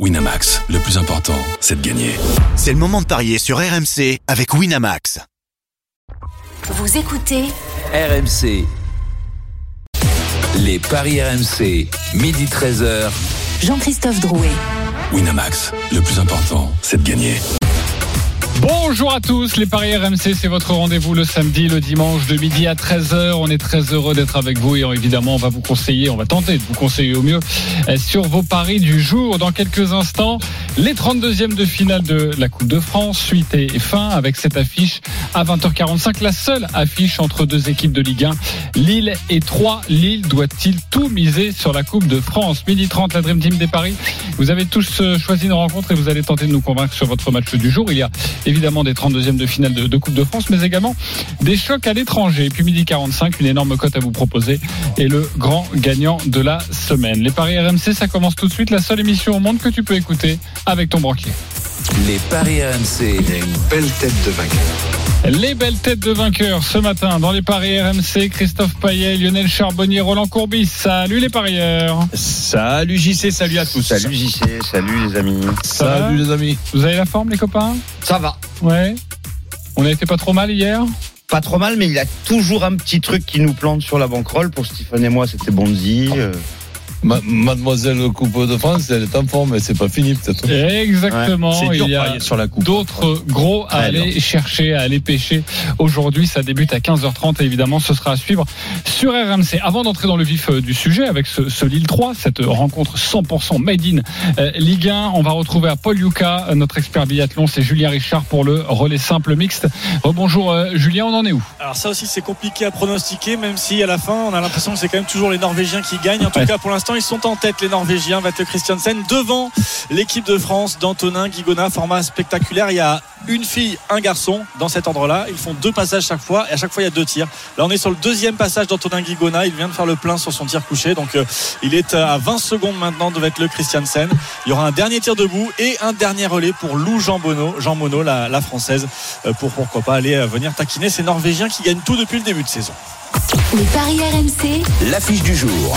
Winamax, le plus important, c'est de gagner. C'est le moment de parier sur RMC avec Winamax. Vous écoutez RMC. Les paris RMC, midi 13h. Jean-Christophe Drouet. Winamax, le plus important, c'est de gagner. Bonjour à tous, les Paris RMC, c'est votre rendez-vous le samedi, le dimanche de midi à 13h. On est très heureux d'être avec vous et évidemment, on va vous conseiller, on va tenter de vous conseiller au mieux euh, sur vos paris du jour. Dans quelques instants, les 32e de finale de la Coupe de France, suite et fin avec cette affiche à 20h45, la seule affiche entre deux équipes de Ligue 1, Lille et 3. Lille doit-il tout miser sur la Coupe de France? Midi 30, la Dream Team des Paris. Vous avez tous euh, choisi une rencontre et vous allez tenter de nous convaincre sur votre match du jour. Il y a évidemment des 32e de finale de, Coupe de France, mais également des chocs à l'étranger. Et puis midi 45, une énorme cote à vous proposer et le grand gagnant de la semaine. Les paris RMC, ça commence tout de suite. La seule émission au monde que tu peux écouter avec ton banquier. Les paris RMC. Il a une belle tête de vainqueur. Les belles têtes de vainqueurs ce matin dans les paris RMC, Christophe Payet, Lionel Charbonnier, Roland Courbis. Salut les parieurs. Salut JC, salut à tous. Salut JC, salut les amis. Ça Salut les amis. Vous avez la forme les copains? Ça va. Ouais. On a été pas trop mal hier? Pas trop mal, mais il y a toujours un petit truc qui nous plante sur la banquerolle. Pour Stephen et moi, c'était Bonzi. euh, Ma- Mademoiselle Coupe de France, elle est en forme, mais c'est pas fini peut-être. Exactement. Dur Il y a parier sur la coupe. d'autres gros à Ouais, aller chercher, à aller pêcher. Aujourd'hui, ça débute à 15h30 et évidemment, ce sera à suivre sur RMC. Avant d'entrer dans le vif euh, du sujet avec ce, ce Lille 3, cette rencontre 100% made in euh, Ligue 1, on va retrouver à Paul Yuka, euh, notre expert biathlon, c'est Julien Richard pour le relais simple mixte. Bonjour Julien, on en est où? Alors ça aussi c'est compliqué à pronostiquer même si à la fin on a l'impression que c'est quand même toujours les Norvégiens qui gagnent. En tout Ouais. cas pour l'instant ils sont en tête les Norvégiens, Vatte Christiansen devant l'équipe de France d'Antonin Guigona, format spectaculaire. Il y a une fille, un garçon dans cet ordre-là. Ils font deux passages chaque fois et à chaque fois il y a deux tirs. Là on est sur le deuxième passage d'Antonin Guigona. Il vient de faire le plein sur son tir couché. Donc euh, il est à 20 secondes maintenant de Vatte Christiansen. Il y aura un dernier tir debout et un dernier relais pour Lou Jean Bono, Jean Monod, la, la française, euh, pour pourquoi pas aller euh, venir taquiner ces Norvégiens qui gagnent tout depuis le début de saison. Les paris RMC, L'affiche du jour.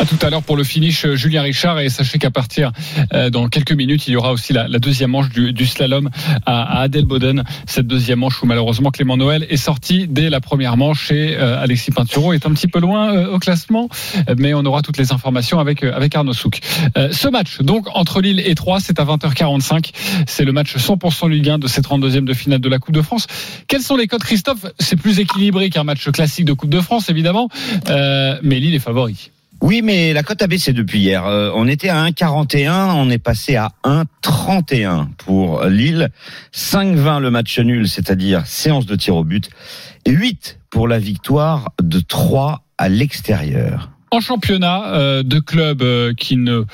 À tout à l'heure pour le finish, euh, Julien Richard. Et sachez qu'à partir euh, dans quelques minutes, il y aura aussi la, la deuxième manche du, du slalom à, à Adelboden. Cette deuxième manche où malheureusement Clément Noël est sorti dès la première manche et euh, Alexis Pinturo est un petit peu loin euh, au classement. Mais on aura toutes les informations avec, euh, avec Arnaud Souk. Euh, ce match, donc, entre Lille et Troyes, c'est à 20h45. C'est le match 100% Ligue 1 de ces 32e de finale de la Coupe de France. Quels sont les codes, Christophe? C'est plus équilibré qu'un match classique de Coupe de France, évidemment. Mais Lille est favori. Oui, mais la cote a baissé depuis hier. Euh, on était à 1,41, on est passé à 1,31 pour Lille. 5,20 le match nul, c'est-à-dire séance de tir au but. Et 8 pour la victoire de 3 à l'extérieur. en championnat euh, de clubs euh, qui ne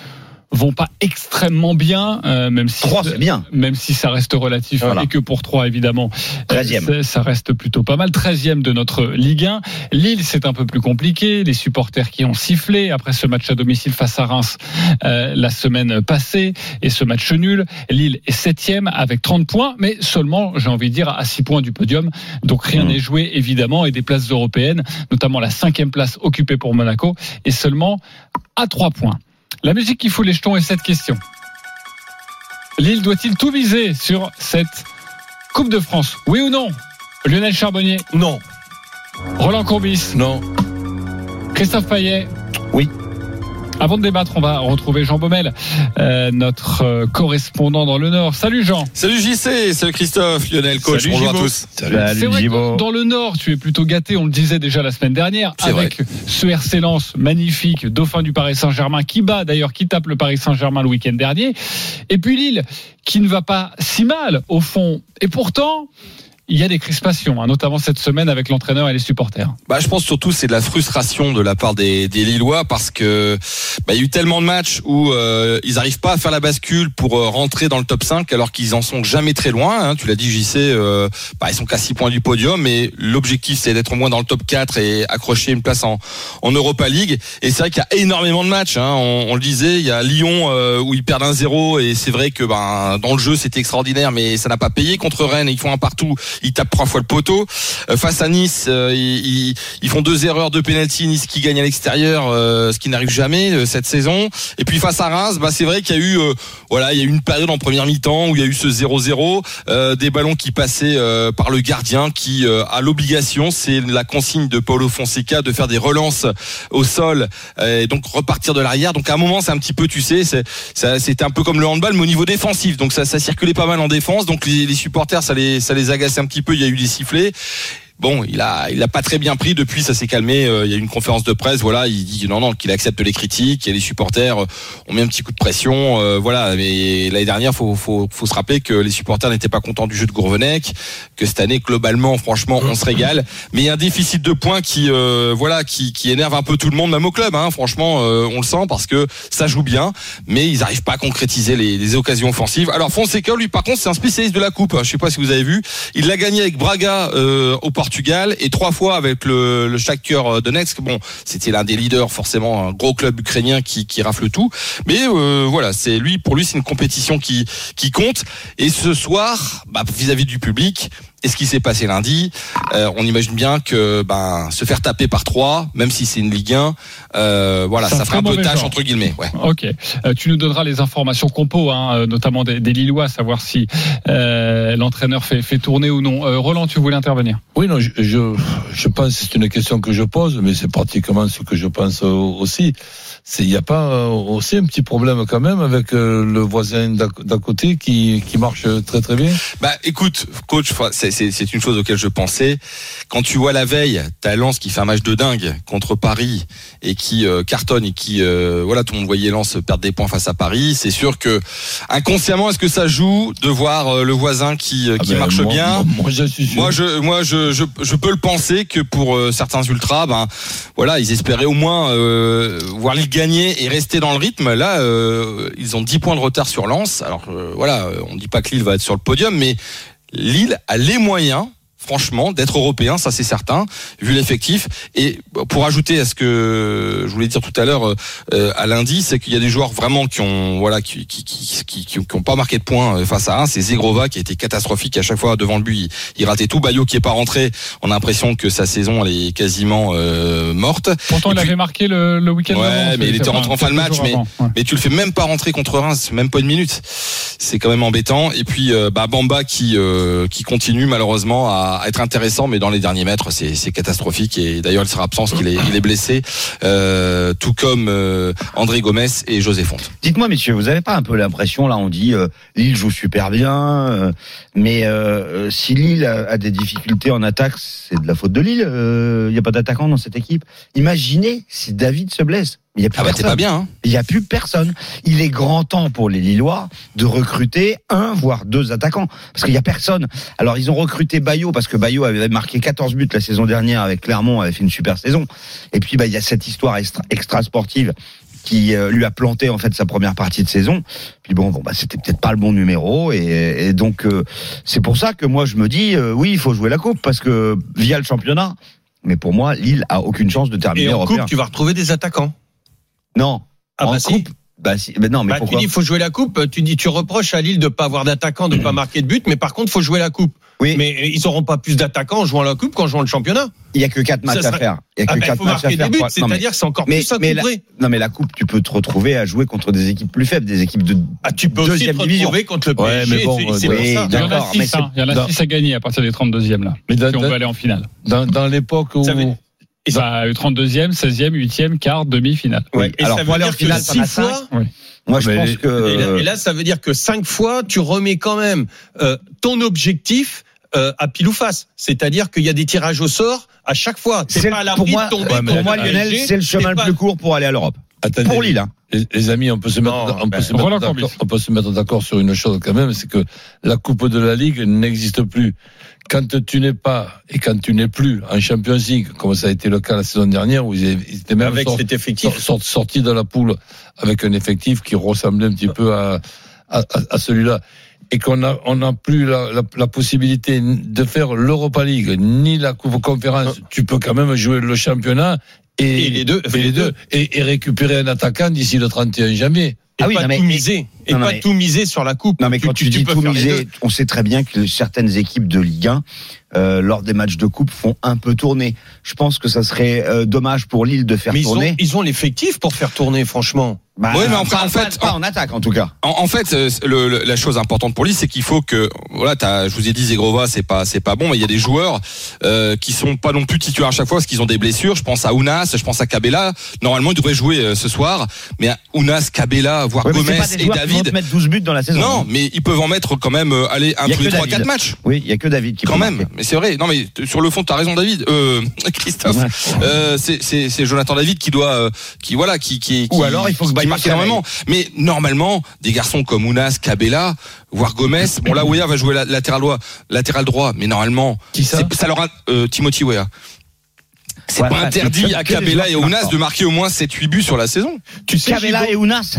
vont pas extrêmement bien, euh, même si 3, c'est bien. même si ça reste relatif Voilà. et que pour 3 évidemment, euh, 13e. c'est- ça reste plutôt pas mal. 13e de notre Ligue 1. Lille, c'est un peu plus compliqué. Les supporters qui ont sifflé après ce match à domicile face à Reims euh, la semaine passée et ce match nul. Lille est 7e avec 30 points, mais seulement, j'ai envie de dire, à 6 points du podium. Donc rien Mmh. n'est joué évidemment et des places européennes, notamment la cinquième place occupée pour Monaco, est seulement à 3 points. La musique qui fout les jetons est cette question. Lille doit-il tout viser sur cette Coupe de France? Oui ou non? Lionel Charbonnier? Non, Roland Courbis? Non. Christophe Payet? Oui. Avant de débattre, on va retrouver Jean Baumel, euh, notre euh, correspondant dans le Nord. Salut Jean. Salut JC, salut Christophe, Lionel, coach, Salut, bonjour à tous. C'est vrai que dans le Nord, tu es plutôt gâté, on le disait déjà la semaine dernière, avec ce RC Lens magnifique, dauphin du Paris Saint-Germain, qui bat d'ailleurs, qui tape le Paris Saint-Germain le week-end dernier. Et puis Lille, qui ne va pas si mal au fond. Et pourtant, il y a des crispations, hein, notamment cette semaine avec l'entraîneur et les supporters. Bah, je pense surtout c'est de la frustration de la part des, des Lillois parce que bah, il y a eu tellement de matchs où euh, ils n'arrivent pas à faire la bascule pour euh, rentrer dans le top 5 alors qu'ils en sont jamais très loin. hein. Tu l'as dit JC, euh, bah, ils sont qu'à 6 points du podium, mais l'objectif c'est d'être au moins dans le top 4 et accrocher une place en, en Europa League. Et c'est vrai qu'il y a énormément de matchs. Hein. On, on le disait, il y a Lyon euh, où ils perdent un 0 et c'est vrai que ben, dans le jeu c'était extraordinaire, mais ça n'a pas payé contre Rennes. Ils font un partout. Ils tapent trois fois le poteau. Euh, face à Nice, euh, ils, ils- font deux erreurs de penalty. Nice qui gagne à l'extérieur, euh, ce qui n'arrive jamais euh, cette saison. Et puis face à Reims, bah, c'est vrai qu'il y a eu, euh, voilà, il y a eu une période en première mi-temps où il y a eu ce 0-0, euh, des ballons qui passaient par le gardien qui a l'obligation, c'est la consigne de Paulo Fonseca de faire des relances au sol et donc repartir de l'arrière. Donc à un moment, c'est un petit peu, tu sais, c'était un peu comme le handball, mais au niveau défensif. Donc ça, ça circulait pas mal en défense. Donc les, les supporters, ça les, ça les agaçait un petit peu. Il y a eu des sifflets. Bon, il a, il a pas très bien pris depuis. Ça s'est calmé. Euh, Il y a eu une conférence de presse. Voilà, il dit non, non, qu'il accepte les critiques. Et les supporters euh, ont mis un petit coup de pression. Euh, voilà. Mais l'année dernière, faut, faut, faut se rappeler que les supporters n'étaient pas contents du jeu de Gourvenec. Que cette année, globalement, franchement, on se régale. Mais il y a un déficit de points qui, euh, voilà, qui, qui énerve un peu tout le monde, même au club. Hein. Franchement, on le sent parce que ça joue bien, mais ils n'arrivent pas à concrétiser les, occasions offensives. Alors Fonseca, lui, par contre, c'est un spécialiste de la coupe. Je sais pas si vous avez vu. Il l'a gagné avec Braga au Portugal et trois fois avec le, le Shakhtar Donetsk. Bon, c'était l'un des leaders, forcément, un gros club ukrainien qui, qui rafle tout. Mais euh, voilà, c'est lui, pour lui, c'est une compétition qui compte. Et ce soir, bah, vis-à-vis du public. Et ce qui s'est passé lundi, euh, on imagine bien que ben se faire taper par trois, même si c'est une Ligue 1, euh, voilà, Ça ça, ferait fera un peu tâche entre guillemets. Ouais. Ok. Euh, tu nous donneras les informations compo, hein, euh, notamment des, des Lillois, savoir si euh, l'entraîneur fait, fait tourner ou non. Euh, Roland, tu voulais intervenir Oui, non, je, je, je pense que c'est une question que je pose, mais c'est pratiquement ce que je pense euh, aussi. C'est, il n'y a pas euh, aussi un petit problème quand même avec euh, le voisin d'à côté qui, qui marche très très bien. Bah écoute, coach, c'est- une chose auquel je pensais. Quand tu vois la veille, t'as Lens qui fait un match de dingue contre Paris et qui euh, cartonne et qui, euh, voilà, tout le monde voyait Lens perdre des points face à Paris. C'est sûr que inconsciemment, est-ce que ça joue de voir euh, le voisin qui, euh, Ah qui ben, marche moi- bien? Moi, moi, je suis sûr. Moi, je, moi, je, je, je peux le penser que pour euh, certains ultras, ben, voilà, ils espéraient au moins euh, voir Lille gagner et rester dans le rythme. Là, euh, ils ont 10 points de retard sur Lens. Alors, euh, voilà, on dit pas que Lille va être sur le podium, mais Lille a les moyens. Franchement, d'être européen, ça c'est certain, vu l'effectif. Et pour ajouter à ce que je voulais dire tout à l'heure euh, à lundi, c'est qu'il y a des joueurs vraiment qui ont, voilà, qui qui qui qui, qui- ont pas marqué de points euh, face à un. C'est Zegrova qui a été catastrophique à chaque fois devant le but. Il, il ratait tout. Bayo qui est pas rentré. On a l'impression que sa saison elle est quasiment euh, morte. Pourtant, il avait marqué le, le week-end Ouais, mais il était rentré en fin de match, mais- avant, ouais. Mais tu le fais même pas rentrer contre Reims, même pas une minute. C'est quand même embêtant. Et puis euh, bah, Bamba qui euh, qui continue malheureusement à être intéressant, mais dans les derniers mètres, c'est catastrophique. Et d'ailleurs, il sera absent qu'il est il est blessé, euh, tout comme euh, André Gomez et José Fonte. Dites-moi, messieurs, vous avez pas un peu l'impression, là, on dit euh, Lille joue super bien, euh, mais euh, si Lille a, a des difficultés en attaque, c'est de la faute de Lille. Il n'y a pas d'attaquant dans cette équipe. Imaginez si David se blesse. Il n'y a plus Ah bah pas bien. Hein. Il n'y a plus personne. Il est grand temps pour les Lillois de recruter un, voire deux attaquants. Parce qu'il n'y a personne. Alors, ils ont recruté Bayo parce que Bayo avait marqué 14 buts la saison dernière avec Clermont, avait fait une super saison. Et puis, bah, il y a cette histoire extra, extra sportive qui euh, lui a planté en fait sa première partie de saison. Puis bon, bon bah c'était peut-être pas le bon numéro et, et donc euh, c'est pour ça que moi je me dis euh, oui il faut jouer la coupe parce que via le championnat. Mais pour moi Lille a aucune chance de terminer Et en européen. coupe, tu vas retrouver des attaquants. Non. Ah en bah si. coupe, bah si. Mais non, mais Bah, tu pourquoi dis il faut jouer la coupe, tu dis tu reproches à Lille de pas avoir d'attaquants, de pas marquer de but, mais par contre faut jouer la coupe. Oui. Mais ils auront pas plus d'attaquants en jouant la coupe qu'en jouant le championnat. Il y a que quatre matchs Ça à faire. Il y a Ah que bah, il quatre faut matchs à faire. des buts, pour- non, mais- c'est-à-dire que c'est encore mais, plus mais la, non mais la coupe, tu peux te retrouver à jouer contre des équipes plus faibles, des équipes de Ah, tu peux aussi deuxième te division. retrouver contre le Ouais, PSG. mais bon, c'est- c'est oui, pour ça. Il y en a 6, hein. il y en a 6 à gagner à partir des 32e là. Mais Si on veut aller en finale. dans, dans l'époque où Bah, 32e, 16e, 8e, quart, demi-finale. Oui. Et Alors ça veut dire que finale, six t'en as cinq. fois, Moi je Mais pense que Et là, et là, ça veut dire que cinq fois, tu remets quand même euh, ton objectif euh, à pile ou face. C'est-à-dire qu'il y a des tirages au sort à chaque fois. c'est pas à l'abri pour moi, de tomber. Ouais, pour moi Lionel, c'est le chemin le pas- plus court pour aller à l'Europe. Attendez, Pour Lille. Les, les amis, on peut se mettre, Non, on peut ben, se mettre on peut se mettre d'accord sur une chose quand même, c'est que la Coupe de la Ligue n'existe plus. Quand tu n'es pas et quand tu n'es plus en Champions League, comme ça a été le cas la saison dernière, où ils étaient même Avec sortis- cet effectif. sort- sort- sortis de la poule avec un effectif qui ressemblait un petit peu à, à, à- celui-là. Et qu'on a, on n'a plus la, la, la possibilité de faire l'Europa League, ni la Coupe Conférence. Tu peux quand même jouer le championnat et, Et les deux, et les deux, et, et récupérer un attaquant d'ici le 31 janvier. Et Ah oui, pas non, mais- tout miser. Et non, non, pas mais- tout miser sur la coupe. Non mais quand tu, dis peux tout miser, on sait très bien que certaines équipes de Ligue 1 euh, lors des matchs de coupe font un peu tourner. Je pense que ça serait euh, dommage pour Lille de faire Mais ils tourner. ils ont l'effectif pour faire tourner, franchement. Bah, Ouais, mais en fait, pas en attaque en tout cas. En, en fait, euh, le- le- la chose importante pour lui, c'est qu'il faut que, voilà, t'as- je vous ai dit, Zegrova, c'est pas, c'est pas bon, mais il y a des joueurs euh, qui sont pas non plus titulaires à chaque fois parce qu'ils ont des blessures. Je pense à Ounas, je pense à Cabella. Normalement, ils devraient jouer euh, ce soir, mais Ounas, Cabella, voire Gomez pas des et David. mettre 12 buts dans la saison. Non, mais ils peuvent en mettre quand même, euh, aller un tous les que trois, David. quatre matchs. Oui, il y a que David qui Quand peut même, marquer. Mais c'est vrai. Non, mais sur le fond, t'as raison, David. Euh, Christophe, Ouais. euh, c'est c'est c'est Jonathan David qui doit, euh, qui voilà, qui qui, Ou qui- alors, il faut que marque énormément. Mais normalement, des garçons comme Ounas, Cabella, voire Gomez, bon là, Weah va jouer la- latéral droit, latéral droit, mais normalement, Qui ça c'est- ça leur a, euh, Timothy Weah. C'est pas interdit à Cabella et Ounas de marquer au moins 7-8 buts sur la saison. Tu sais, Cabella et Ounas.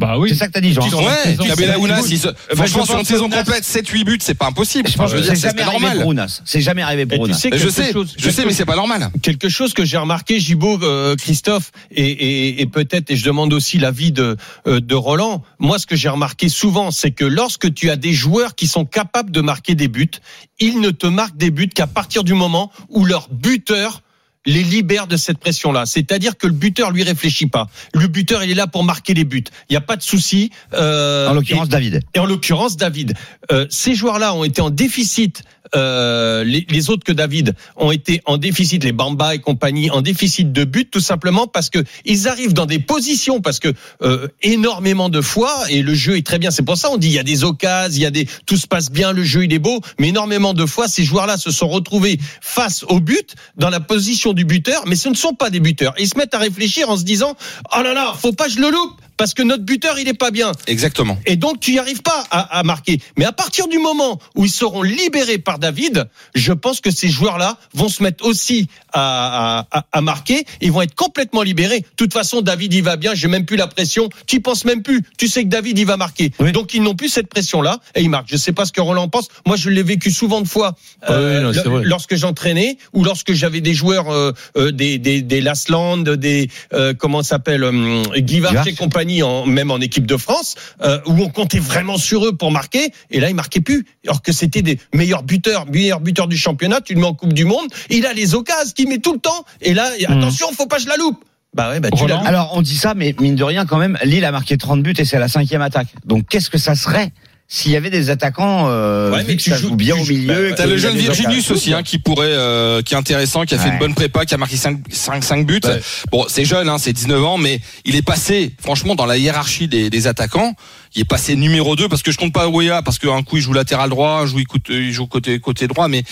Bah oui. C'est ça que t'as dit, Jean. Ouais, c'est- Ounas, ils se- bah, franchement, je sur une saison complète, 7-8 buts, c'est pas impossible. Je pense je veux que dire, c'est c'est jamais arrivé normal. pour Ounas. C'est jamais arrivé pour tu Ounas. sais Mais je quelque sais, chose- je sais, mais c'est pas normal. quelque chose que j'ai remarqué, Gibo, euh, Christophe, et, et, et peut-être, et je demande aussi l'avis de, euh, de Roland. Moi, ce que j'ai remarqué souvent, c'est que lorsque tu as des joueurs qui sont capables de marquer des buts, ils ne te marquent des buts qu'à partir du moment où leur buteur les libère de cette pression-là. C'est-à-dire que le buteur lui réfléchit pas. Le buteur, il est là pour marquer les buts. Il n'y a pas de souci. Euh, En l'occurrence, David. et en l'occurrence David. Euh, ces joueurs-là ont été en déficit. Euh, les, les autres que David ont été en déficit, les Bamba et compagnie, en déficit de but, tout simplement parce que ils arrivent dans des positions, parce que euh, énormément de fois, et le jeu est très bien. C'est pour ça on dit il y a des occasions, il y a des, tout se passe bien, le jeu il est beau, mais énormément de fois ces joueurs-là se sont retrouvés face au but, dans la position du buteur, mais ce ne sont pas des buteurs. Ils se mettent à réfléchir en se disant oh là là, faut pas que je le loupe parce que notre buteur il est pas bien. Exactement. Et donc tu n'y arrives pas à, à marquer. Mais à partir du moment où ils seront libérés par David, je pense que ces joueurs-là vont se mettre aussi à, à, à- à marquer. Ils vont être complètement libérés. De toute façon, David il va bien. J'ai même plus la pression. Tu penses même plus. Tu sais que David il va marquer. Oui. Donc ils n'ont plus cette pression-là et ils marquent. Je sais pas ce que Roland pense. Moi je l'ai vécu souvent de fois euh, oui, non, c'est lo- vrai. lorsque j'entraînais ou lorsque j'avais des joueurs euh, euh, des des des Lasland, des euh, comment ça s'appelle euh, Guivard. et compagnie, en, même en équipe de France, euh, où on comptait vraiment sur eux pour marquer, et là ils marquaient plus, alors que c'était des meilleurs buteurs, meilleurs buteurs du championnat. Tu le mets en Coupe du Monde, il a les occasions qu'il met tout le temps, et là Hmm. attention, faut pas que je la loupe. Bah ouais, bah tu. Alors, on dit ça, mais mine de rien, quand même, Lille a marqué 30 buts et c'est la cinquième attaque. Donc, qu'est-ce que ça serait s'il y avait des attaquants euh, Ouais, mais tu ça joues- joue bien tu au milieu bah, T'as le jeune Virginius aussi, hein, qui pourrait, euh, qui est intéressant, qui a fait Ouais. une bonne prépa, qui a marqué 5, 5, buts. Ouais. Bon, c'est jeune, hein, c'est 19 ans, mais il est passé, franchement, dans la hiérarchie des, des attaquants. Il est passé numéro 2 parce que je compte pas Ouéa parce qu'un coup il joue latéral droit, un coup il, coûte- il joue côté côté droit, mais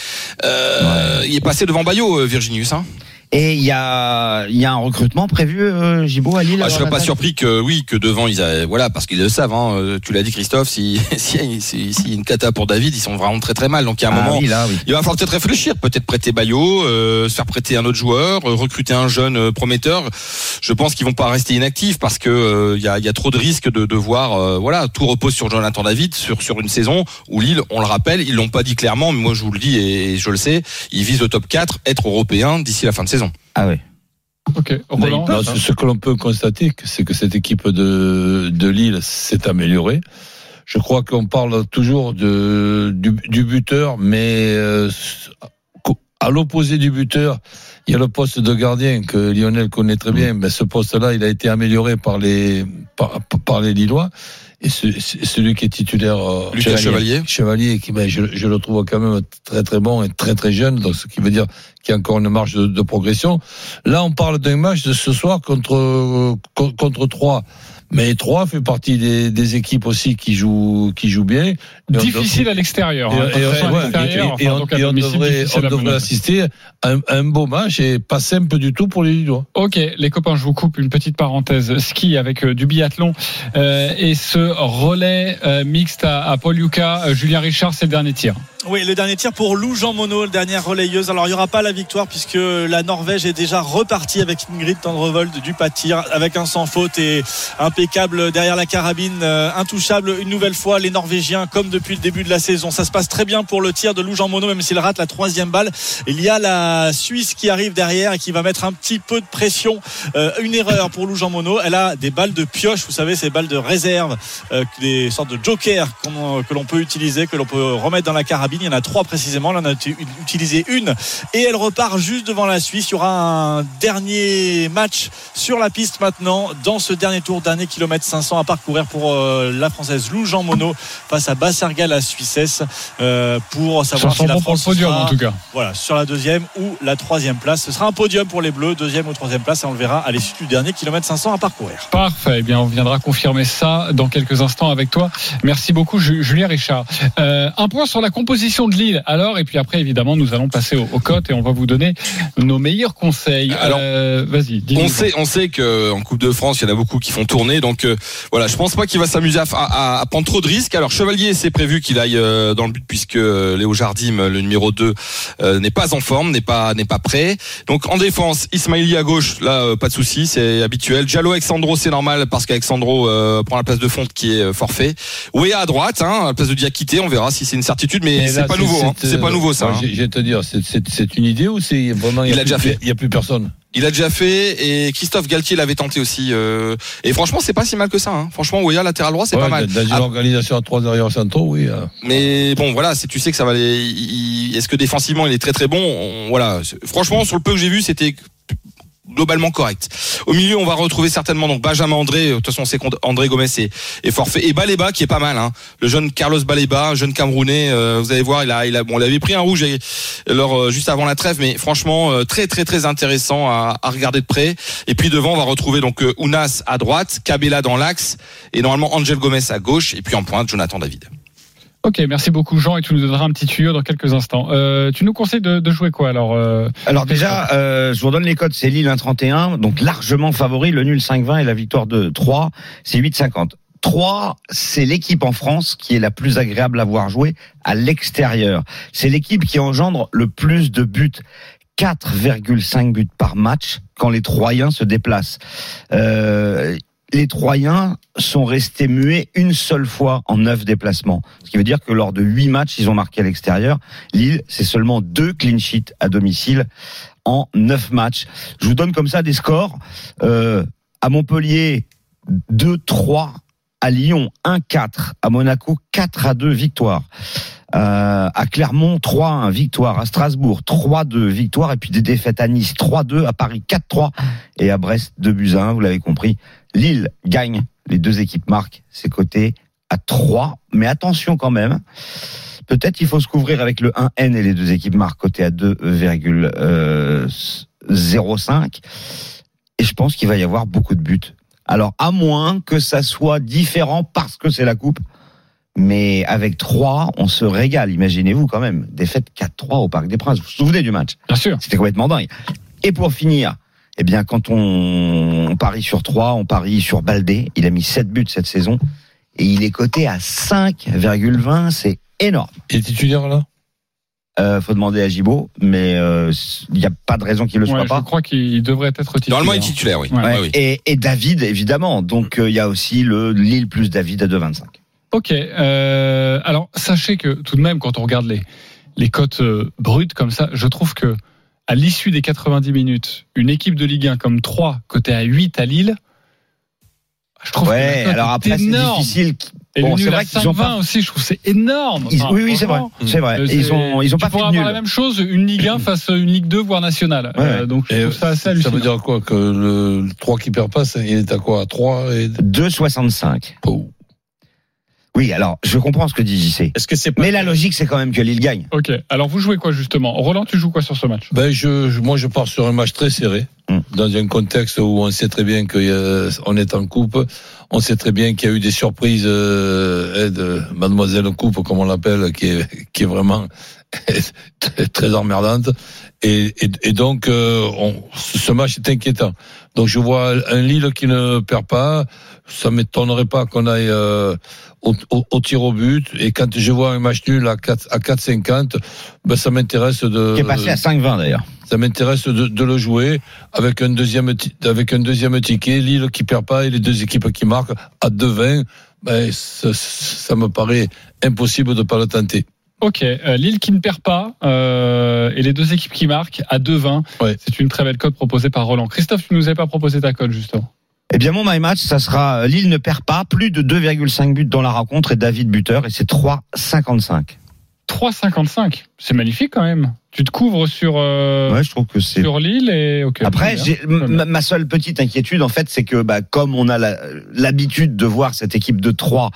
euh, il est passé devant Bayo, euh, Virginius. Hein. Et il y a, y a un recrutement prévu, euh, Gibo, à Lille Ah, je alors, serais pas surpris que oui que devant ils a, voilà parce qu'ils le savent. Hein, euh, tu l'as dit Christophe, si si si, si une cata pour David, ils sont vraiment très très mal. Donc il y a un Ah moment. oui, là, oui. Il va falloir peut-être réfléchir, peut-être prêter Bayo, euh, se faire prêter un autre joueur, euh, recruter un jeune euh, prometteur. Je pense qu'ils vont pas rester inactifs parce que euh, il y, a, y a trop de risques de, de voir, euh, voilà, tout repose sur Jonathan David sur sur une saison où Lille, on le rappelle, ils l'ont pas dit clairement, mais moi je vous le dis et, je le sais, ils visent le top 4, être européen d'ici la fin de saison. Ah oui. Roland. Non, ce- ce que l'on peut constater, c'est que cette équipe de, de Lille s'est améliorée. Je crois qu'on parle toujours de, du, du buteur, mais euh, à l'opposé du buteur, il y a le poste de gardien que Lionel connaît très bien. Mais ce poste-là, il a été amélioré par les par, par les Lillois. Et ce- celui qui est titulaire, euh, Lucas Chevalier. Chevalier, qui, ben, je, je le trouve quand même très très bon et très très jeune, donc ce qui veut dire qu'il y a encore une marge de, de progression. Là, on parle d'un match de ce soir contre euh, co- contre Troyes. Mais Troyes fait partie des, des équipes aussi qui jouent qui jouent bien. Difficile à l'extérieur. et, hein. et- à l'extérieur, et- et enfin, on, et devrait, on assister à un, beau match et pas simple du tout pour les Lillois. Ok, les copains, je vous coupe une petite parenthèse ski avec euh, du biathlon euh, et ce relais euh, mixte à, à Paul Yuka. Euh, Julien Richard, c'est le dernier tir. Oui, le dernier tir pour Lou Jean Monod, dernière relayeuse. Alors, il n'y aura pas la victoire puisque la Norvège est déjà repartie avec Ingrid Tendrevold du pas tir avec un sans faute et impeccable derrière la carabine, euh, intouchable une nouvelle fois. Les Norvégiens, comme depuis le début de la saison, ça se passe très bien pour le tir de Lou Jean Monod, même s'il rate la troisième balle. Il y a la Suisse qui arrive derrière et qui va mettre un petit peu de pression. Euh, une erreur pour Lou Jean Monod. Elle a des balles de pioche, vous savez, ces balles de réserve, euh, des sortes de jokers que l'on peut utiliser, que l'on peut remettre dans la carabine Il y en a trois précisément. Là, on a utilisé une et elle repart juste devant la Suisse. Il y aura un dernier match sur la piste maintenant dans ce dernier tour, dernier kilomètre 500 à parcourir pour euh, la française Lou Jean Monod face à Basserga, la Suissesse, euh, pour savoir si la pour le France podium sera, en tout cas. voilà, sur la deuxième ou la troisième place. Ce sera un podium pour les Bleus, deuxième ou troisième place, et on le verra à l'issue du dernier kilomètre 500 à parcourir. Parfait. Eh bien, on viendra confirmer ça dans quelques instants avec toi. Merci beaucoup, Ju- Julien Richard. Euh, un point sur la composition de l'île. Alors, et puis après, évidemment, nous allons passer au, au cotes et on va vous donner nos meilleurs conseils. Alors, Euh, vas-y. On sait, on sait que en Coupe de France, il y en a beaucoup qui font tourner. Donc euh, voilà, je pense pas qu'il va s'amuser à, à- à prendre trop de risques. Alors Chevalier, c'est prévu qu'il aille euh, dans le but puisque euh, Léo Jardim, le numéro 2, euh, n'est pas en forme, n'est pas n'est pas prêt. Donc en défense, Ismaili à gauche, là euh, pas de souci, c'est habituel. Diallo Alexandro, c'est normal parce qu'Alexandro euh, prend la place de Fonte qui est forfait. Wea à droite, hein, à la place de Diakité, on verra si c'est une certitude, mais c'est là, pas nouveau. hein. C'est pas nouveau ça. ouais, hein. Je vais te dire, c'est- c'est c'est une idée ou c'est vraiment. Il y a déjà plus- fait. Il y a plus personne? Il a déjà fait et Christophe Galtier l'avait tenté aussi. euh, et franchement, c'est pas si mal que ça. Hein. Franchement, Wea latéral droit, c'est Ouais, pas mal. Dans une organisation à trois derrière centraux, oui. euh. mais bon, voilà, c'est tu sais que ça va. aller- il- il- Est-ce que défensivement il est très très bon? On- Voilà. C'est- Franchement, sur le peu que j'ai vu, c'était globalement correct. Au milieu, on va retrouver certainement donc Benjamin André. De toute façon, on sait qu'André Gomez est, est forfait et Baleba qui est pas mal. Hein. Le jeune Carlos Baleba, jeune Camerounais. euh, vous allez voir, il a, il a, bon, il avait pris un rouge et- lors, euh, juste avant la trêve, mais franchement euh, très très très intéressant à, à regarder de près. Et puis devant, on va retrouver donc euh, Ounas à droite, Cabela dans l'axe et normalement Angel Gomez à gauche et puis en pointe Jonathan David. Ok, merci beaucoup, Jean, et tu nous donneras un petit tuyau dans quelques instants. Euh, tu nous conseilles de, de jouer quoi alors euh, Alors déjà, euh, je vous redonne les codes, c'est Lille 1,31, donc largement favori, le nul 5,20 et la victoire de 3, c'est 8,50. 3, c'est l'équipe en France qui est la plus agréable à voir jouer à l'extérieur. C'est l'équipe qui engendre le plus de buts. 4,5 buts par match quand les Troyens se déplacent. Euh, les Troyens sont restés muets une seule fois en neuf déplacements. Ce qui veut dire que lors de huit matchs, ils ont marqué à l'extérieur. Lille, c'est seulement deux clean sheets à domicile en neuf matchs. Je vous donne comme ça des scores. Euh, à Montpellier, 2-3. À Lyon, 1-4. À Monaco, 4 à 2 victoire. Euh, à Clermont, 3-1 victoire. À Strasbourg, 3-2 victoire. Et puis des défaites à Nice, 3-2. À Paris, 4-3. Et à Brest, 2 buts à 1, vous l'avez compris. Lille gagne. Les deux équipes marquent. C'est coté à 3. Mais attention quand même. Peut-être il faut se couvrir avec le 1N et les deux équipes marquent coté à 2,05. Et je pense qu'il va y avoir beaucoup de buts. Alors, à moins que ça soit différent parce que c'est la coupe. Mais avec 3, on se régale. Imaginez-vous quand même. Défaite 4-3 au Parc des Princes. Vous vous souvenez du match? Bien sûr. C'était complètement dingue. Et pour finir, eh bien, quand on, on parie sur 3, on parie sur Baldé. Il a mis 7 buts cette saison. Et il est coté à 5,20. C'est énorme. Il est titulaire là? Euh, faut demander à Gibaud, mais euh, il n'y a pas de raison qu'il le soit Ouais, je pas. crois qu'il devrait être titulaire. Normalement, il est titulaire, oui. Ouais. Ouais, oui. Et, et David, évidemment. Donc, euh, il y a aussi le Lille plus David à 2,25. Ok. Euh, alors, sachez que tout de même, quand on regarde les, les cotes euh, brutes comme ça, je trouve que à l'issue des 90 minutes, une équipe de Ligue 1 comme 3, côté à 8 à Lille, je trouve que Ouais, cote alors après, c'est énorme. difficile. Et Bon, le c'est vrai qu'ils ont 5-20 pas- aussi, je trouve que c'est énorme. Ils- Enfin, oui, oui, c'est vrai. C'est vrai. euh, ils ont, ils ont tu pas fait avoir nul. la même chose, une Ligue 1 face à une Ligue 2, voire nationale. Ouais. Euh, donc, je trouve ça assez Ça hallucinant. veut dire quoi Que le, le 3 qui perd pas, il est à quoi À 3 et... 2,65. Oh. Oui, alors, je comprends ce que dit JC. Est-ce que c'est pas Mais la logique, c'est quand même que Lille gagne. Ok. Alors, vous jouez quoi, justement? Roland, tu joues quoi sur ce match? Ben je, je- moi je pars sur un match très serré, Mm. dans un contexte où on sait très bien qu'on est en coupe, on sait très bien qu'il y a eu des surprises euh, de Mademoiselle Coupe, comme on l'appelle, qui est, qui est vraiment très, très emmerdante. Et, et, et donc euh, on, ce match est inquiétant. Donc je vois un Lille qui ne perd pas. Ça m'étonnerait pas qu'on aille euh, au, au, au tir au but. Et quand je vois un match nul à 4 à 4,50, ben ça m'intéresse de. Qui est passé à 5,20 d'ailleurs. Ça m'intéresse de, de le jouer avec un deuxième avec un deuxième ticket, Lille qui perd pas et les deux équipes qui marquent à 2,20. Ben ça, ça me paraît impossible de pas le tenter. Ok, euh, Lille qui ne perd pas euh, et les deux équipes qui marquent à 2-20. Ouais. C'est une très belle cote proposée par Roland. Christophe, tu nous avais pas proposé ta cote justement. Eh bien, mon my match, ça sera euh, Lille ne perd pas, plus de 2,5 buts dans la rencontre et David buteur et c'est 3,55. 3,55. C'est magnifique quand même. Tu te couvres sur, euh, Ouais, je trouve que c'est. sur l'île et ok. Après, ma ma seule petite inquiétude, en fait, c'est que bah, comme on a l'habitude de voir cette équipe de 3,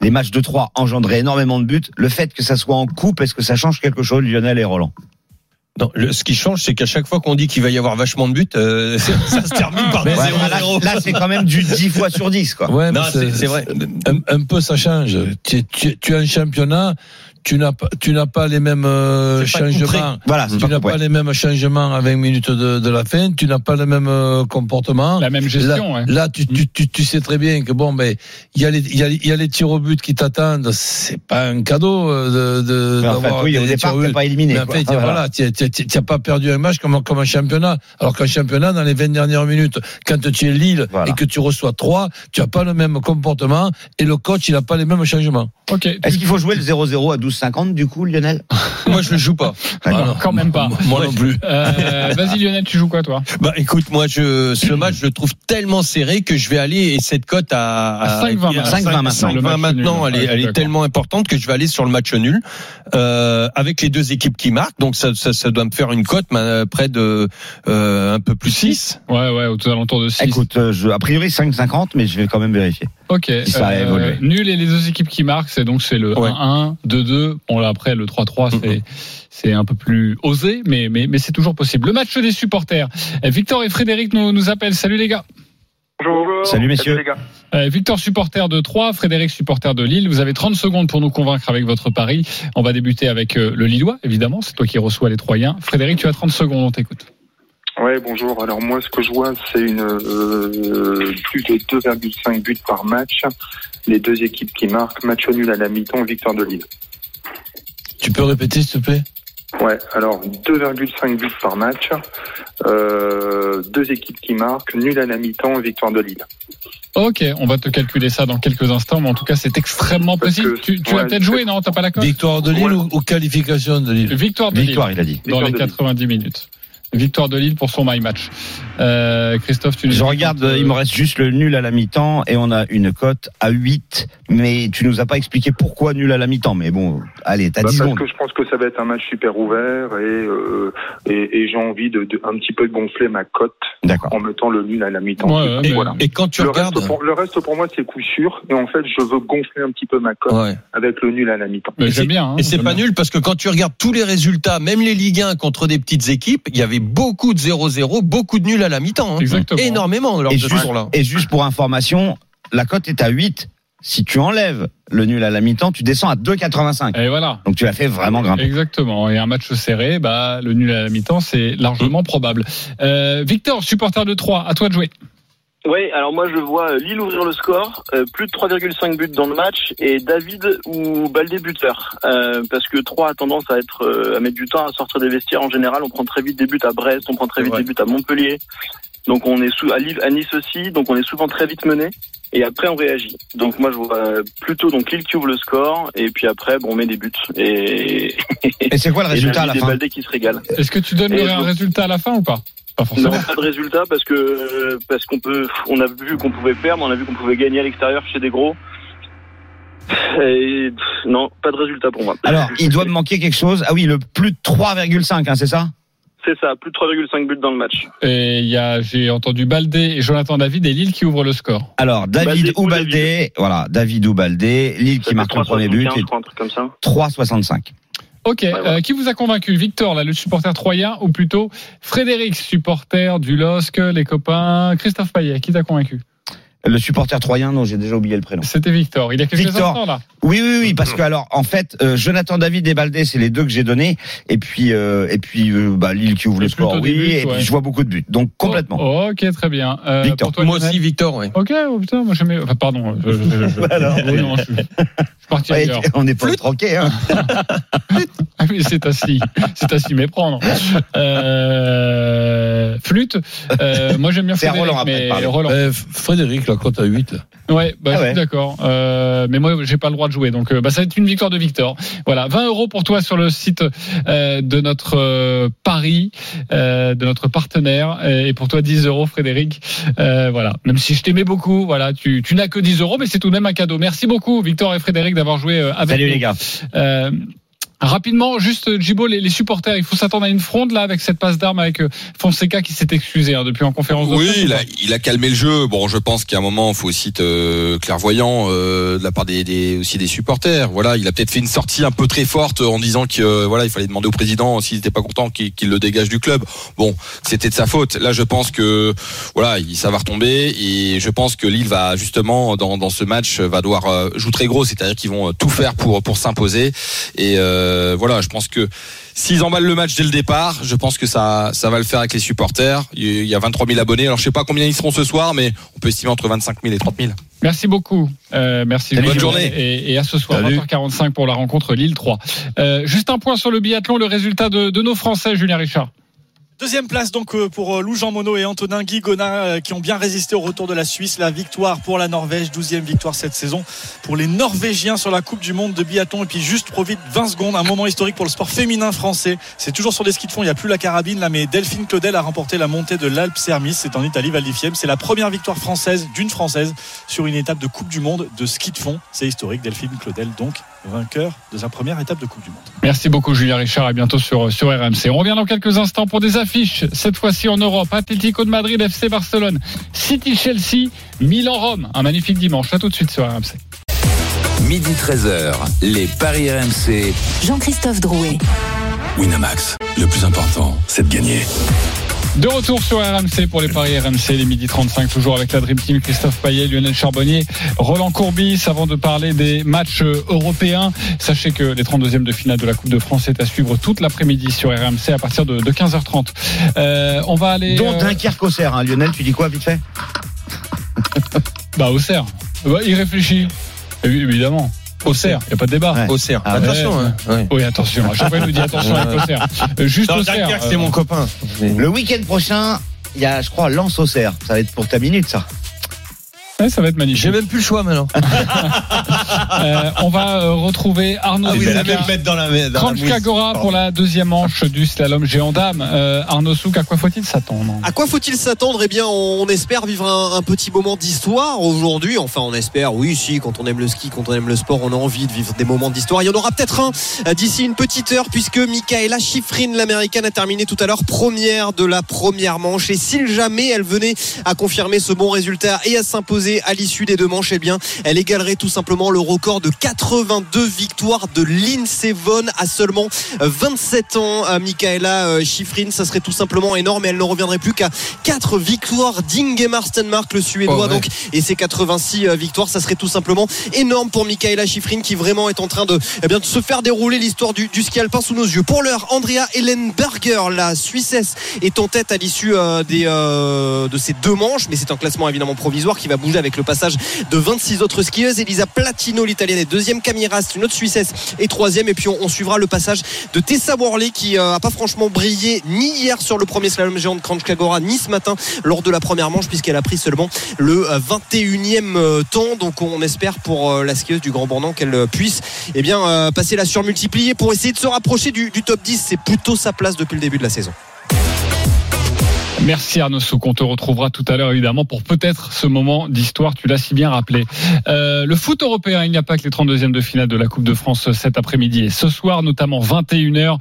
les matchs de 3 engendrer énormément de buts, le fait que ça soit en coupe, est-ce que ça change quelque chose, Lionel et Roland? Non, le- ce qui change, c'est qu'à chaque fois qu'on dit qu'il va y avoir vachement de buts, euh, ça se termine par Ouais, 0-0. voilà, Là, c'est quand même du 10 fois sur 10, quoi. Ouais, c'est- c'est vrai. Un, un peu, ça change. Tu, tu, tu as un championnat, tu n'as pas, tu n'as pas les mêmes euh, changements. Voilà, Tu n'as pas les mêmes changements à 20 minutes de, de la fin. Tu n'as pas le même euh, comportement. La même gestion, Là, ouais. là, tu, tu, tu, tu sais très bien que bon, ben, il y a les, il y a, les- il y a les tirs au but qui t'attendent. C'est pas un cadeau euh, de, de Mais en fait, d'avoir oui, des- au des départ, tirs au t'es but. pas éliminé. Mais en fait, Voilà. voilà, tu n'as pas perdu un match comme, comme un championnat. Alors qu'un championnat, dans les 20 dernières minutes, quand tu es Lille Voilà. et que tu reçois 3, tu n'as pas le même comportement et le coach, il n'a pas les mêmes changements. Ok. Est-ce qu'il faut jouer le 0-0 à 12,50 du coup, Lionel Moi, je le joue pas. D'accord. Voilà. Quand même pas. Moi non plus. Euh, Vas-y Lionel, tu joues quoi toi? Bah, écoute, moi, je, ce match, je le trouve tellement serré que je vais aller et cette cote à, À 5,20 à 5,20 maintenant. 5,20 Le match maintenant, elle est, Ouais, elle est d'accord. tellement importante que je vais aller sur le match nul euh, avec les deux équipes qui marquent. Donc ça, ça, ça doit me faire une cote ma- près de euh, un peu plus 6. Ouais, ouais, aux alentours de 6. Écoute, euh, je, a priori 5,50, mais je vais quand même vérifier. Ok. euh, Si ça a évolué. Nul et les deux équipes qui marquent, c'est donc c'est le Ouais. 1-1, 2-2. Bon là après le 3-3, c'est c'est un peu plus osé, mais mais mais c'est toujours possible. Le match des supporters. Euh, Victor et Frédéric nous nous appellent. Salut les gars. Bonjour. Salut, messieurs. les gars. Euh, Victor supporter de Troyes, Frédéric supporter de Lille. Vous avez 30 secondes pour nous convaincre avec votre pari. On va débuter avec euh, le Lillois, évidemment. C'est toi qui reçois les Troyens. Frédéric, tu as 30 secondes. On t'écoute. Ouais, bonjour. Alors moi, ce que je vois, c'est une euh, plus de 2,5 buts par match. Les deux équipes qui marquent, match nul à la mi-temps, victoire de Lille. Tu peux répéter, s'il te plaît? Ouais, alors 2,5 buts par match. Euh, deux équipes qui marquent, nul à la mi-temps, victoire de Lille. Ok, on va te calculer ça dans quelques instants, mais en tout cas, c'est extrêmement Parce possible. que- Tu, tu ouais, as peut-être joué, non T'as pas la cote? Victoire de Lille Ouais. ou, ou qualification de Lille? Victoire de Victoire, Lille il a dit. dans Victoire les de Lille. 90 minutes. Victoire de Lille pour son my match. Euh, Christophe, tu nous Je regarde, euh, il me reste juste le nul à la mi-temps et on a une cote à 8. Mais tu nous as pas expliqué pourquoi nul à la mi-temps. Mais bon, allez, t'as Bah, 10 parce secondes. que je pense que ça va être un match super ouvert et, euh, et, et j'ai envie de, de un petit peu gonfler ma cote en mettant le nul à la mi-temps. Ouais, Et mais- voilà. Et quand tu Le regardes, reste, pour, le reste pour moi c'est coup sûr et en fait je veux gonfler un petit peu ma cote ouais. avec le nul à la mi-temps. mais Et j'aime c'est- bien. hein, Et c'est pas bien. nul parce que quand tu regardes tous les résultats, même les Ligue 1 contre des petites équipes, il y avait beaucoup de 0-0, beaucoup de nuls à la mi-temps. hein. Exactement. Énormément lors Et de ce juste, jour-là. et juste pour information, la cote est à 8. Si tu enlèves le nul à la mi-temps, tu descends à 2,85. Et voilà. Donc tu l'as fait vraiment grimper. Exactement. Et un match serré, bah, le nul à la mi-temps, c'est largement probable. Euh, Victor, supporter de 3, à toi de jouer. Oui, alors moi je vois Lille ouvrir le score, euh, plus de 3,5 buts dans le match et David ou Baldé buteur. Euh, parce que 3 a tendance à être euh, à mettre du temps à sortir des vestiaires en général. On prend très vite des buts à Brest, on prend très vite Ouais. des buts à Montpellier. Donc on est sous à Lille, à Nice aussi, donc on est souvent très vite mené et après on réagit. Donc moi je vois euh, plutôt donc Lille qui ouvre le score et puis après bon on met des buts et, Et c'est quoi le résultat à la fin Baldé qui se régale. Est-ce que tu donnerais Et un résultat à la fin ou pas? Pas Non, pas de résultat parce que parce qu'on peut, on a vu qu'on pouvait perdre, on a vu qu'on pouvait gagner à l'extérieur chez des gros. Et, non, pas de résultat pour moi. Alors, il doit me manquer quelque chose. Ah oui, le plus de 3,5, hein, c'est ça? C'est ça, plus de 3,5 buts dans le match. Et il y a, j'ai entendu Baldé et Jonathan David et Lille qui ouvrent le score. Alors, David Baldé ou Baldé, voilà, David ou Baldé, Lille Ça qui marque le premier but 3,75, et je crois, un truc comme ça. 3,65. Ok, voilà. euh, qui vous a convaincu Victor, là, le supporter troyen, ou plutôt Frédéric, supporter du LOSC, les copains Christophe Payet, qui t'a convaincu? Le supporter troyen, non, j'ai déjà oublié le prénom. C'était Victor, il y a quelques Victor. instants là. Oui, oui, oui, parce que alors, en fait, euh, Jonathan David et Baldé, c'est les deux que j'ai donnés, et puis, euh, et puis, euh, bah, Lille qui ouvre le score, oui, buts, et ouais. puis je vois beaucoup de buts, donc complètement. Oh, ok, très bien. Euh, Victor. pour toi, Moi aussi, Victor, ouais. Ok, oh, putain, moi j'aimais. Enfin, pardon. Je, je, je, je- Alors. oui, non, je, je suis parti Ouais, ailleurs. on n'est pas troqué, hein. Ah oui, c'est à s'y, c'est s'y méprendre. Euh, flûte. Euh, moi j'aime bien Frédéric, Roland après, mais. Roland. Euh, Frédéric, la cote à 8. Ouais, bah, Ah je suis d'accord. Euh, mais moi, j'ai pas le droit de jouer, donc euh, bah, ça va être une victoire de Victor. Voilà, 20 euros pour toi sur le site euh, de notre euh, Paris, euh, de notre partenaire, et pour toi 10 euros, Frédéric. Euh, voilà, même si je t'aimais beaucoup, voilà, tu, tu n'as que 10 euros, mais c'est tout de même un cadeau. Merci beaucoup, Victor et Frédéric, d'avoir joué euh, avec Salut nous. les gars. Euh, Rapidement, juste Djibo, les, les supporters, il faut s'attendre à une fronde là avec cette passe d'armes avec euh, Fonseca qui s'est excusé hein, depuis en conférence de Oui, il a, il a calmé le jeu. Bon, je pense qu'à un moment, il faut aussi être euh, clairvoyant euh, de la part des, des- aussi des supporters. Voilà, il a peut-être fait une sortie un peu très forte en disant que euh, voilà, il fallait demander au président s'il n'était pas content qu'il le dégage du club. Bon, c'était de sa faute. Là, je pense que voilà, il, ça va retomber et je pense que Lille va justement dans, dans ce match va devoir euh, jouer très gros, c'est-à-dire qu'ils vont euh, tout faire pour pour s'imposer. Et euh, voilà, je pense que S'ils emballent le match dès le départ, je pense que ça, ça va le faire avec les supporters. Il y a 23 000 abonnés. Alors je sais pas combien ils seront ce soir, mais on peut estimer entre 25 000 et 30 000. Merci beaucoup. Euh, merci. Bonne journée. Et, et à ce soir, Salut. 20h45 pour la rencontre Lille 3. Euh, juste un point sur le biathlon, le résultat de, de nos Français, Julien Richard. Deuxième place donc euh, pour euh, Lou Jean Monod et Antonin Guigona euh, qui ont bien résisté au retour de la Suisse. La victoire pour la Norvège, 12e victoire cette saison pour les Norvégiens sur la Coupe du Monde de biathlon. Et puis juste trop vite, 20 secondes, un moment historique pour le sport féminin français. C'est toujours sur des skis de fond, il n'y a plus la carabine là, mais Delphine Claudel a remporté la montée de l'Alpe Sermis. C'est en Italie, Val. C'est la première victoire française d'une française sur une étape de Coupe du Monde de ski de fond. C'est historique. Delphine Claudel donc vainqueur de sa première étape de Coupe du Monde. Merci beaucoup Julien Richard, à bientôt sur, sur RMC. On revient dans quelques instants pour des affiches, cette fois-ci en Europe. Atlético de Madrid, FC Barcelone, City Chelsea, Milan Rome. Un magnifique dimanche. À tout de suite sur RMC. Midi 13h, les Paris RMC. Jean-Christophe Drouet. Winamax, le plus important, c'est de gagner. De retour sur RMC pour les paris RMC, les midi 35, toujours avec la Dream Team, Christophe Payet, Lionel Charbonnier, Roland Courbis, avant de parler des matchs euh, européens. Sachez que les 32e de finale de la Coupe de France est à suivre toute l'après-midi sur RMC à partir de, de 15h30. Euh, on va aller... Dont euh, Dunkerque Auxerre, hein. Lionel, tu dis quoi vite fait? Bah, Auxerre. Bah, il réfléchit. Évi- Évidemment. Auxerre, il n'y a pas de débat. Ouais. Auxerre. Ah, attention. ouais. hein. Oui, attention. À chaque fois, il nous dit attention avec Auxerre. Euh, Juste Non, Auxerre. C'est euh, mon copain. Le week-end prochain, il y a, je crois, Lens Auxerre. Ça va être pour ta minute, ça. Ouais, ça va être magnifique. J'ai même plus le choix maintenant. Euh, on va euh, retrouver Arnaud Ah oui, mettre dans la, dans la. Kranjkagora pour la deuxième manche du slalom géant dame. Euh, Arnaud Souk, à quoi faut-il s'attendre? À quoi faut-il s'attendre? Eh bien, on espère vivre un, un petit moment d'histoire aujourd'hui. Enfin, on espère, oui, si, quand on aime le ski, quand on aime le sport, on a envie de vivre des moments d'histoire. Il y en aura peut-être un d'ici une petite heure, puisque Michaela Schifrin, l'américaine, a terminé tout à l'heure première de la première manche. Et si jamais elle venait à confirmer ce bon résultat et à s'imposer à l'issue des deux manches, eh bien, elle égalerait tout simplement le record de 82 victoires de Lindsey Vonn à seulement euh, 27 ans. Euh, Michaela euh, Schifrin, ça serait tout simplement énorme et elle ne reviendrait plus qu'à 4 victoires d'Ingemar Stenmark, le Suédois, Oh, donc, et ses 86 euh, victoires, ça serait tout simplement énorme pour Michaela Schifrin qui vraiment est en train de, eh bien, de se faire dérouler l'histoire du, du ski alpin sous nos yeux. Pour l'heure, Andrea Ellenberger, la Suissesse, est en tête à l'issue euh, des, euh, de ces deux manches, mais c'est un classement évidemment provisoire qui va bouger avec le passage de 26 autres skieuses. Elisa Platino, l'italienne, est deuxième. Camille Rast, une autre Suissesse, est troisième. Et puis on, suivra le passage de Tessa Worley qui euh, a pas franchement brillé ni hier sur le premier slalom géant de Kranjkagora, ni ce matin lors de la première manche, puisqu'elle a pris seulement le euh, 21e euh, temps. Donc on espère pour euh, la skieuse du Grand Bornand qu'elle euh, puisse eh euh, passer la surmultiplier pour essayer de se rapprocher du top 10. C'est plutôt sa place depuis le début de la saison. Merci Arnaud Souk. On te retrouvera tout à l'heure évidemment pour peut-être ce moment d'histoire. Tu l'as si bien rappelé. Euh, le foot européen, il n'y a pas que les 32e de finale de la Coupe de France cet après-midi et ce soir, notamment 21h,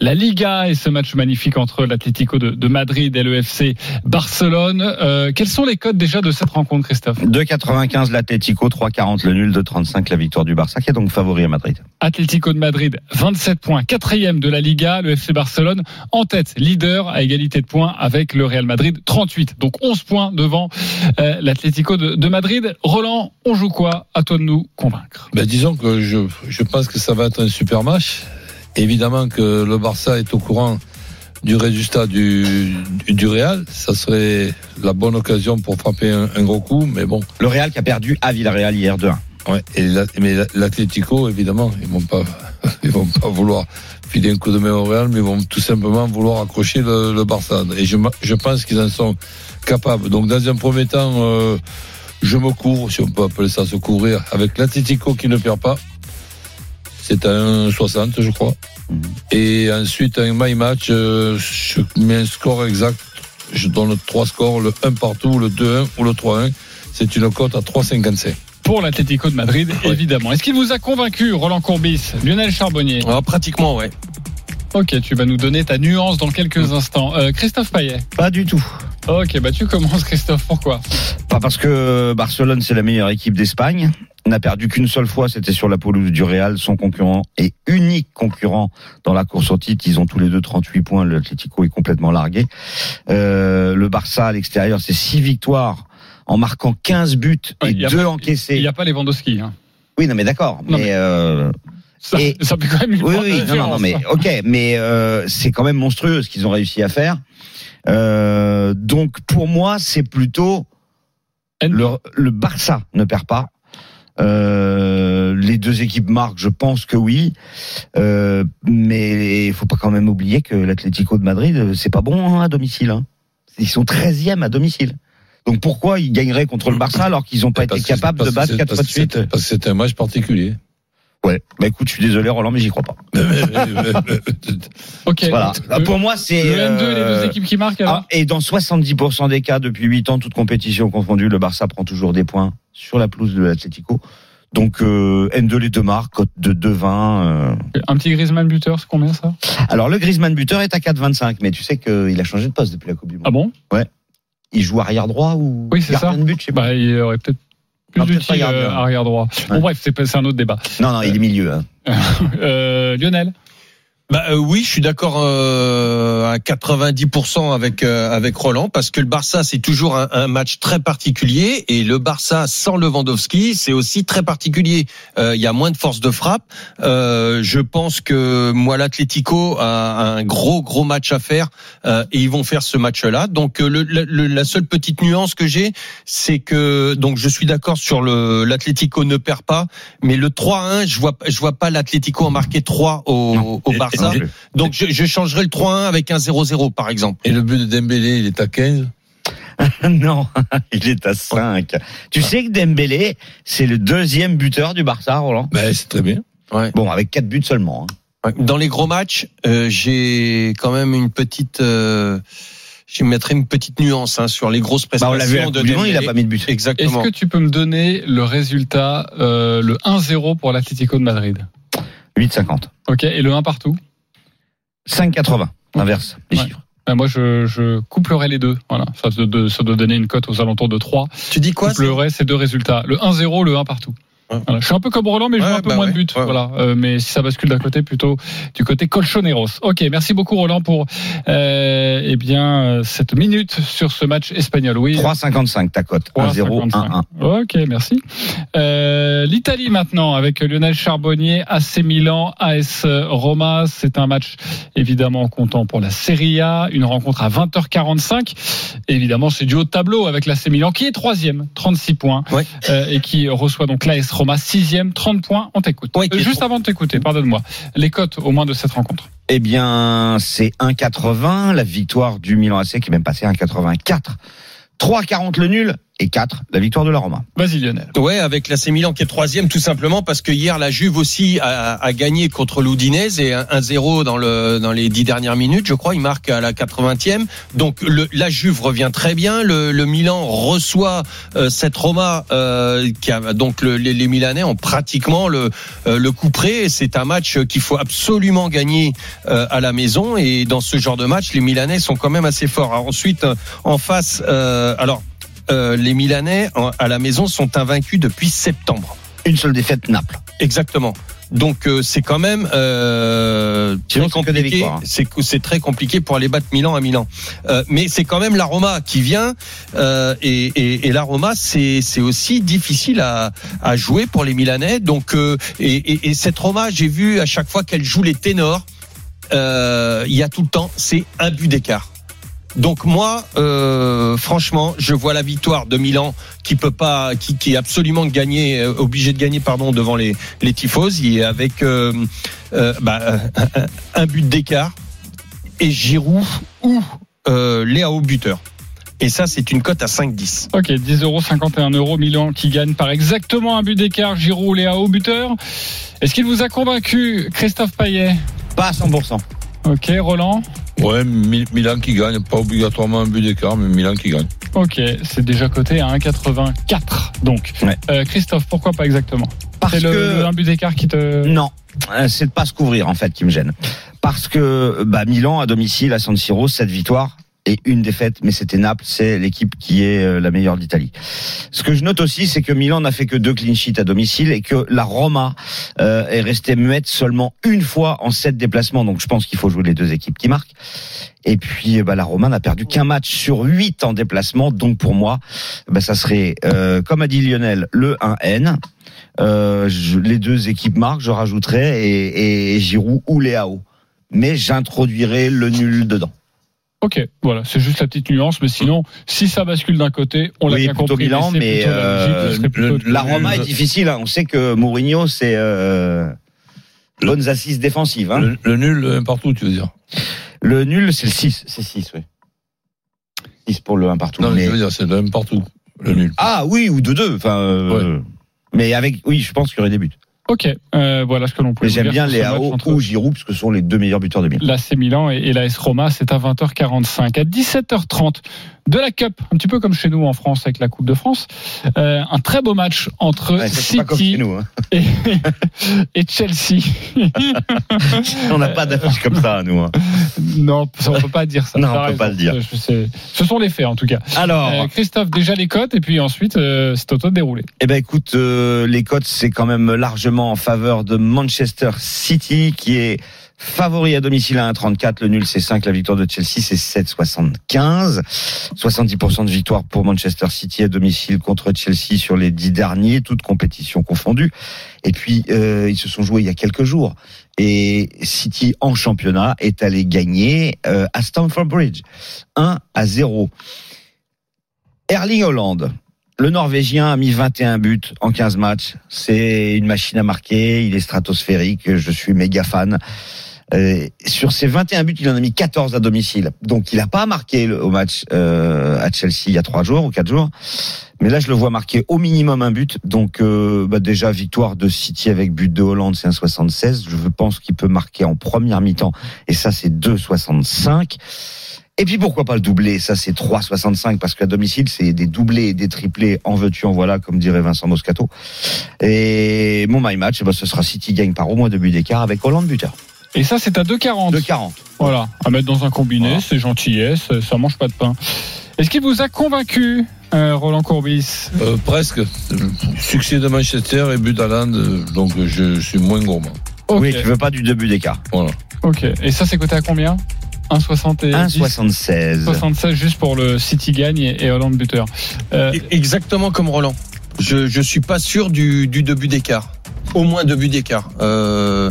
la Liga et ce match magnifique entre l'Atlético de, de Madrid et le FC Barcelone. Euh, quels sont les codes déjà de cette rencontre, Christophe? 2,95 l'Atlético, 3,40 le nul, 2,35 la victoire du Barça, qui est donc favori à Madrid. Atlético de Madrid, 27 points, quatrième de la Liga, le FC Barcelone en tête, leader à égalité de points avec le Real Madrid, 38. Donc 11 points devant euh, l'Atlético de, de Madrid. Roland, on joue quoi? À toi de nous convaincre. Ben, disons que je, je pense que ça va être un super match. Évidemment que le Barça est au courant du résultat du, du, du Real. Ça serait la bonne occasion pour frapper un, un gros coup, mais bon. Le Real qui a perdu à Villarreal hier 2-1. Ouais, et la- mais la- l'Atlético, évidemment, ils vont pas, ils vont pas vouloir filer un coup de main au Real, mais ils vont tout simplement vouloir accrocher le, le Barça. Et je, je pense qu'ils en sont capables. Donc, dans un premier temps, euh, je me couvre, si on peut appeler ça se couvrir, avec l'Atlético qui ne perd pas. C'est à 1,60, je crois. Et ensuite, un my match, euh, je mets un score exact. Je donne trois scores, le 1 partout, le 2-1 ou le 3-1. C'est une cote à 3,55. Pour l'Atlético de Madrid, évidemment. Est-ce qu'il vous a convaincu, Roland Courbis, Lionel Charbonnier Ah, Pratiquement, ouais. Ok, tu vas nous donner ta nuance dans quelques instants. Euh, Christophe Payet Pas du tout. Ok, bah tu commences, Christophe. Pourquoi Pas parce que Barcelone, c'est la meilleure équipe d'Espagne. N'a perdu qu'une seule fois, c'était sur la pelouse du Real, son concurrent et unique concurrent dans la course au titre. Ils ont tous les deux 38 points. L'Atlético est complètement largué. Euh, le Barça à l'extérieur, c'est 6 victoires en marquant 15 buts et Il y a 2 pas- encaissés. Il n'y a pas Lewandowski. Hein. Oui, non, mais d'accord. Mais, mais- euh, Ça, Et- ça fait quand même une oui, oui, non, non, mais ok, mais euh, c'est quand même monstrueux ce qu'ils ont réussi à faire. Euh, donc pour moi, c'est plutôt le, le Barça ne perd pas. Les deux équipes marquent, je pense que oui, mais il faut pas quand même oublier que l'Atlético de Madrid, c'est pas bon hein, à domicile. hein. Ils sont 13e à domicile. Donc pourquoi ils gagneraient contre le Barça alors qu'ils n'ont pas été capables de battre quatre fois de suite c'est- Parce que c'est un match particulier. Ouais. Bah écoute, je suis désolé Roland, mais j'y crois pas. Ok. Voilà. Le- Pour moi, c'est Le N2, les euh, deux équipes qui marquent alors? ah, et dans 70% des cas, depuis 8 ans, toute compétition confondue, le Barça prend toujours des points sur la pelouse de l'Atlético. Donc euh, N2 les deux marques, cote de 2,20. euh. Un petit Griezmann buteur, c'est combien ça? Alors le Griezmann buteur est à 4,25, mais tu sais qu'il a changé de poste depuis la Coupe du Monde. Ah bon? Ouais. Il joue arrière droit ou Oui, c'est ça. de but, je sais pas. Bah, il aurait peut-être plus Ah, d'utile euh, arrière droit. Bon Ouais. bref, c'est un autre débat. Non, non, il est milieu. Hein. Euh, Lionel Bah euh, oui, je suis d'accord euh, à 90% avec euh, avec Roland parce que le Barça c'est toujours un, un match très particulier et le Barça sans Lewandowski c'est aussi très particulier. Euh, Il y a moins de force de frappe. Euh, je pense que moi l'Atlético a un gros gros match à faire euh, et ils vont faire ce match-là. Donc le, le- la seule petite nuance que j'ai c'est que donc je suis d'accord sur le l'Atlético ne perd pas, mais le 3-1 je vois je vois pas l'Atlético en marquer 3 au, au Barça. Plus. Donc je, je changerai le 3-1 avec un 0-0 par exemple. Et le but de Dembélé, il est à 15. non, il est à 5. Tu sais que Dembélé, c'est le deuxième buteur du Barça, Roland? Ben, c'est très bien. Bon, avec 4 buts seulement. hein. Dans les gros matchs, euh, j'ai quand même une petite euh, je mettrai une petite nuance hein, sur les grosses Bah, prestations on vu de Monde, il a Dembélé. pas mis de but. Est-ce Exactement. que tu peux me donner le résultat, euh, le 1-0 pour l'Atlético de Madrid? 8,50. Ok, et le 1 partout? 5,80. Inverse, les Ouais. chiffres. Ben, Moi, je, je couplerai les deux. Voilà, ça, doit- de- ça doit donner une cote aux alentours de 3. Tu dis quoi Je couplerai ces deux résultats. Le 1-0, le 1 partout. Voilà. Je suis un peu comme Roland, mais je Ouais, vois un peu bah moins ouais, de buts. ouais. Voilà. Euh, mais si ça bascule d'un côté, plutôt du côté Colchoneros. Ok, merci beaucoup Roland pour euh, eh bien euh, cette minute sur ce match espagnol. Oui. 3,55 ta cote. 1-0, 1-1. 3,55. Ok, merci. Euh, L'Italie maintenant avec Lionel Charbonnier, AC Milan, AS Roma. C'est un match évidemment comptant pour la Serie A. Une rencontre à 20h45. Évidemment, c'est du haut de tableau avec l'AC Milan qui est troisième, 36 points, Ouais. euh, et qui reçoit donc l'AS Roma sixième, 30 points. On t'écoute. Ouais, Euh, Juste avant de t'écouter, pardonne-moi. Les cotes au moins de cette rencontre. Eh bien, c'est 1,80. La victoire du Milan AC qui est même passé à 1,84. 3,40 le nul et 4 la victoire de la Roma. Vas-y Lionel. Ouais, avec l'AC Milan qui est troisième, tout simplement parce que hier la Juve aussi a, a gagné contre l'Udinese et 1-0 dans le dans les dix dernières minutes, je crois. Il marque à la 80e. Donc le, la Juve revient très bien. Le, le Milan reçoit euh, cette Roma euh, qui a donc le- les, les Milanais ont pratiquement le euh, le coup près. Et C'est un match qu'il faut absolument gagner euh, à la maison. Et dans ce genre de match, les Milanais sont quand même assez forts. Alors ensuite, euh, en face, euh, alors. Euh, les Milanais en- à la maison sont invaincus depuis septembre. Une seule défaite, Naples. Exactement. Donc euh, c'est quand même euh, très compliqué. hein. C'est très compliqué pour aller battre Milan à Milan. Euh, mais c'est quand même la Roma qui vient euh, et, et, et la Roma c'est c'est aussi difficile à, à jouer pour les Milanais. Donc euh, et, et, et cette Roma j'ai vu à chaque fois qu'elle joue les ténors, euh, il y a tout le temps c'est un but d'écart. Donc moi, euh, franchement, je vois la victoire de Milan qui peut pas, qui, qui est absolument gagné, euh, obligé de gagner, pardon, devant les les tifosi avec euh, euh, bah, un, un but d'écart et Giroud ou euh, Léao buteur. Et ça, c'est une cote à 5-10. Ok, 10 euros, 51 euros. Milan qui gagne par exactement un but d'écart. Giroud, Léao, buteur. Est-ce qu'il vous a convaincu, Christophe Payet? Pas à 100%. Ok, Roland Ouais, Mi- Milan qui gagne. Pas obligatoirement un but d'écart, mais Milan qui gagne. Ok, c'est déjà coté à 1,84. Donc, Ouais. Euh, Christophe, pourquoi pas exactement? Parce C'est le, que le- un but d'écart qui te. non, euh, c'est de pas se couvrir en fait qui me gêne. Parce que bah, Milan à domicile à San Siro, cette victoire et une défaite, mais c'était Naples, c'est l'équipe qui est euh, la meilleure d'Italie. Ce que je note aussi, c'est que Milan n'a fait que deux clean sheets à domicile et que la Roma euh, est restée muette seulement une fois en sept déplacements. Donc je pense qu'il faut jouer les deux équipes qui marquent. Et puis bah, la Roma n'a perdu qu'un match sur huit en déplacement. Donc pour moi, bah, ça serait, euh, comme a dit Lionel, le 1N. Euh, je- les deux équipes marquent, je rajouterais et, et Giroud ou Léao. Mais j'introduirais le nul dedans. Ok, voilà, c'est juste la petite nuance, mais sinon, si ça bascule d'un côté, on l'a oui, bien plutôt compris. Milan, mais logique, euh, la Roma est difficile. hein. On sait que Mourinho, c'est euh, bonnes assises défensives. Hein. Le, le nul un partout, tu veux dire Le nul, c'est le 6. C'est 6, oui. 6 pour le 1 partout. Non, mais mais- je veux dire, c'est le un partout, le nul. Ah oui, ou de 2. Enfin, euh, Mais avec, oui, je pense qu'il y aurait des buts. Ok, euh, voilà ce que l'on peut Mais vous j'aime dire bien Léao entre ou Giroud, parce que ce sont les deux meilleurs buteurs de Milan. l'AC Milan et, et l'AS Roma, c'est à 20h45. À 17h30 de la Cup, un petit peu comme chez nous en France avec la Coupe de France, euh, un très beau match entre Ouais, City nous. hein. et, et Chelsea. On n'a pas d'affiche comme ça, nous. hein. non, ça, on peut pas dire ça. Non, on peut raison. pas le dire. Je sais. Ce sont les faits en tout cas. Alors, Euh, Christophe, déjà les cotes et puis ensuite euh, c'est au toi de dérouler. Eh ben écoute, euh, les cotes c'est quand même largement en faveur de Manchester City qui est favori à domicile à 1,34, le nul c'est 5, la victoire de Chelsea c'est 7,75. 70% de victoire pour Manchester City à domicile contre Chelsea sur les 10 derniers, toutes compétitions confondues. Et puis euh, ils se sont joués il y a quelques jours. Et City en championnat est allé gagner euh, à Stamford Bridge 1 à 0. Erling Holland, le Norvégien a mis 21 buts en 15 matchs. C'est une machine à marquer. Il est stratosphérique. Je suis méga fan. Euh, sur ces 21 buts, il en a mis 14 à domicile. Donc, il n'a pas marqué au match euh, à Chelsea il y a trois jours ou quatre jours. Mais là, je le vois marquer au minimum un but. Donc, euh, bah, déjà, victoire de City avec but de Hollande, c'est un 76. Je pense qu'il peut marquer en première mi-temps. Et ça, c'est 2,65. Et puis pourquoi pas le doublé? Ça c'est 3,65 parce qu'à domicile c'est des doublés et des triplés en veux-tu en voilà comme dirait Vincent Moscato. Et mon my match, eh ben, ce sera City gagne par au moins deux buts d'écart avec Hollande buteur. Et ça c'est à 2,40. 2,40. Voilà, à mettre dans un combiné, c'est gentillesse, ça mange pas de pain. Est-ce qu'il vous a convaincu, euh, Roland Courbis Euh, presque. Succès de Manchester et but d'Aland, euh, donc euh, je, suis moins gourmand. Oui, tu veux pas du deux buts d'écart. Voilà. Ok, et ça c'est coté à combien? 1,70 1,76. 76 juste pour le City gagne et, Hollande buteur. Euh, E- Exactement comme Roland. Je je suis pas sûr du du deux buts d'écart. Au moins deux buts d'écart. Euh,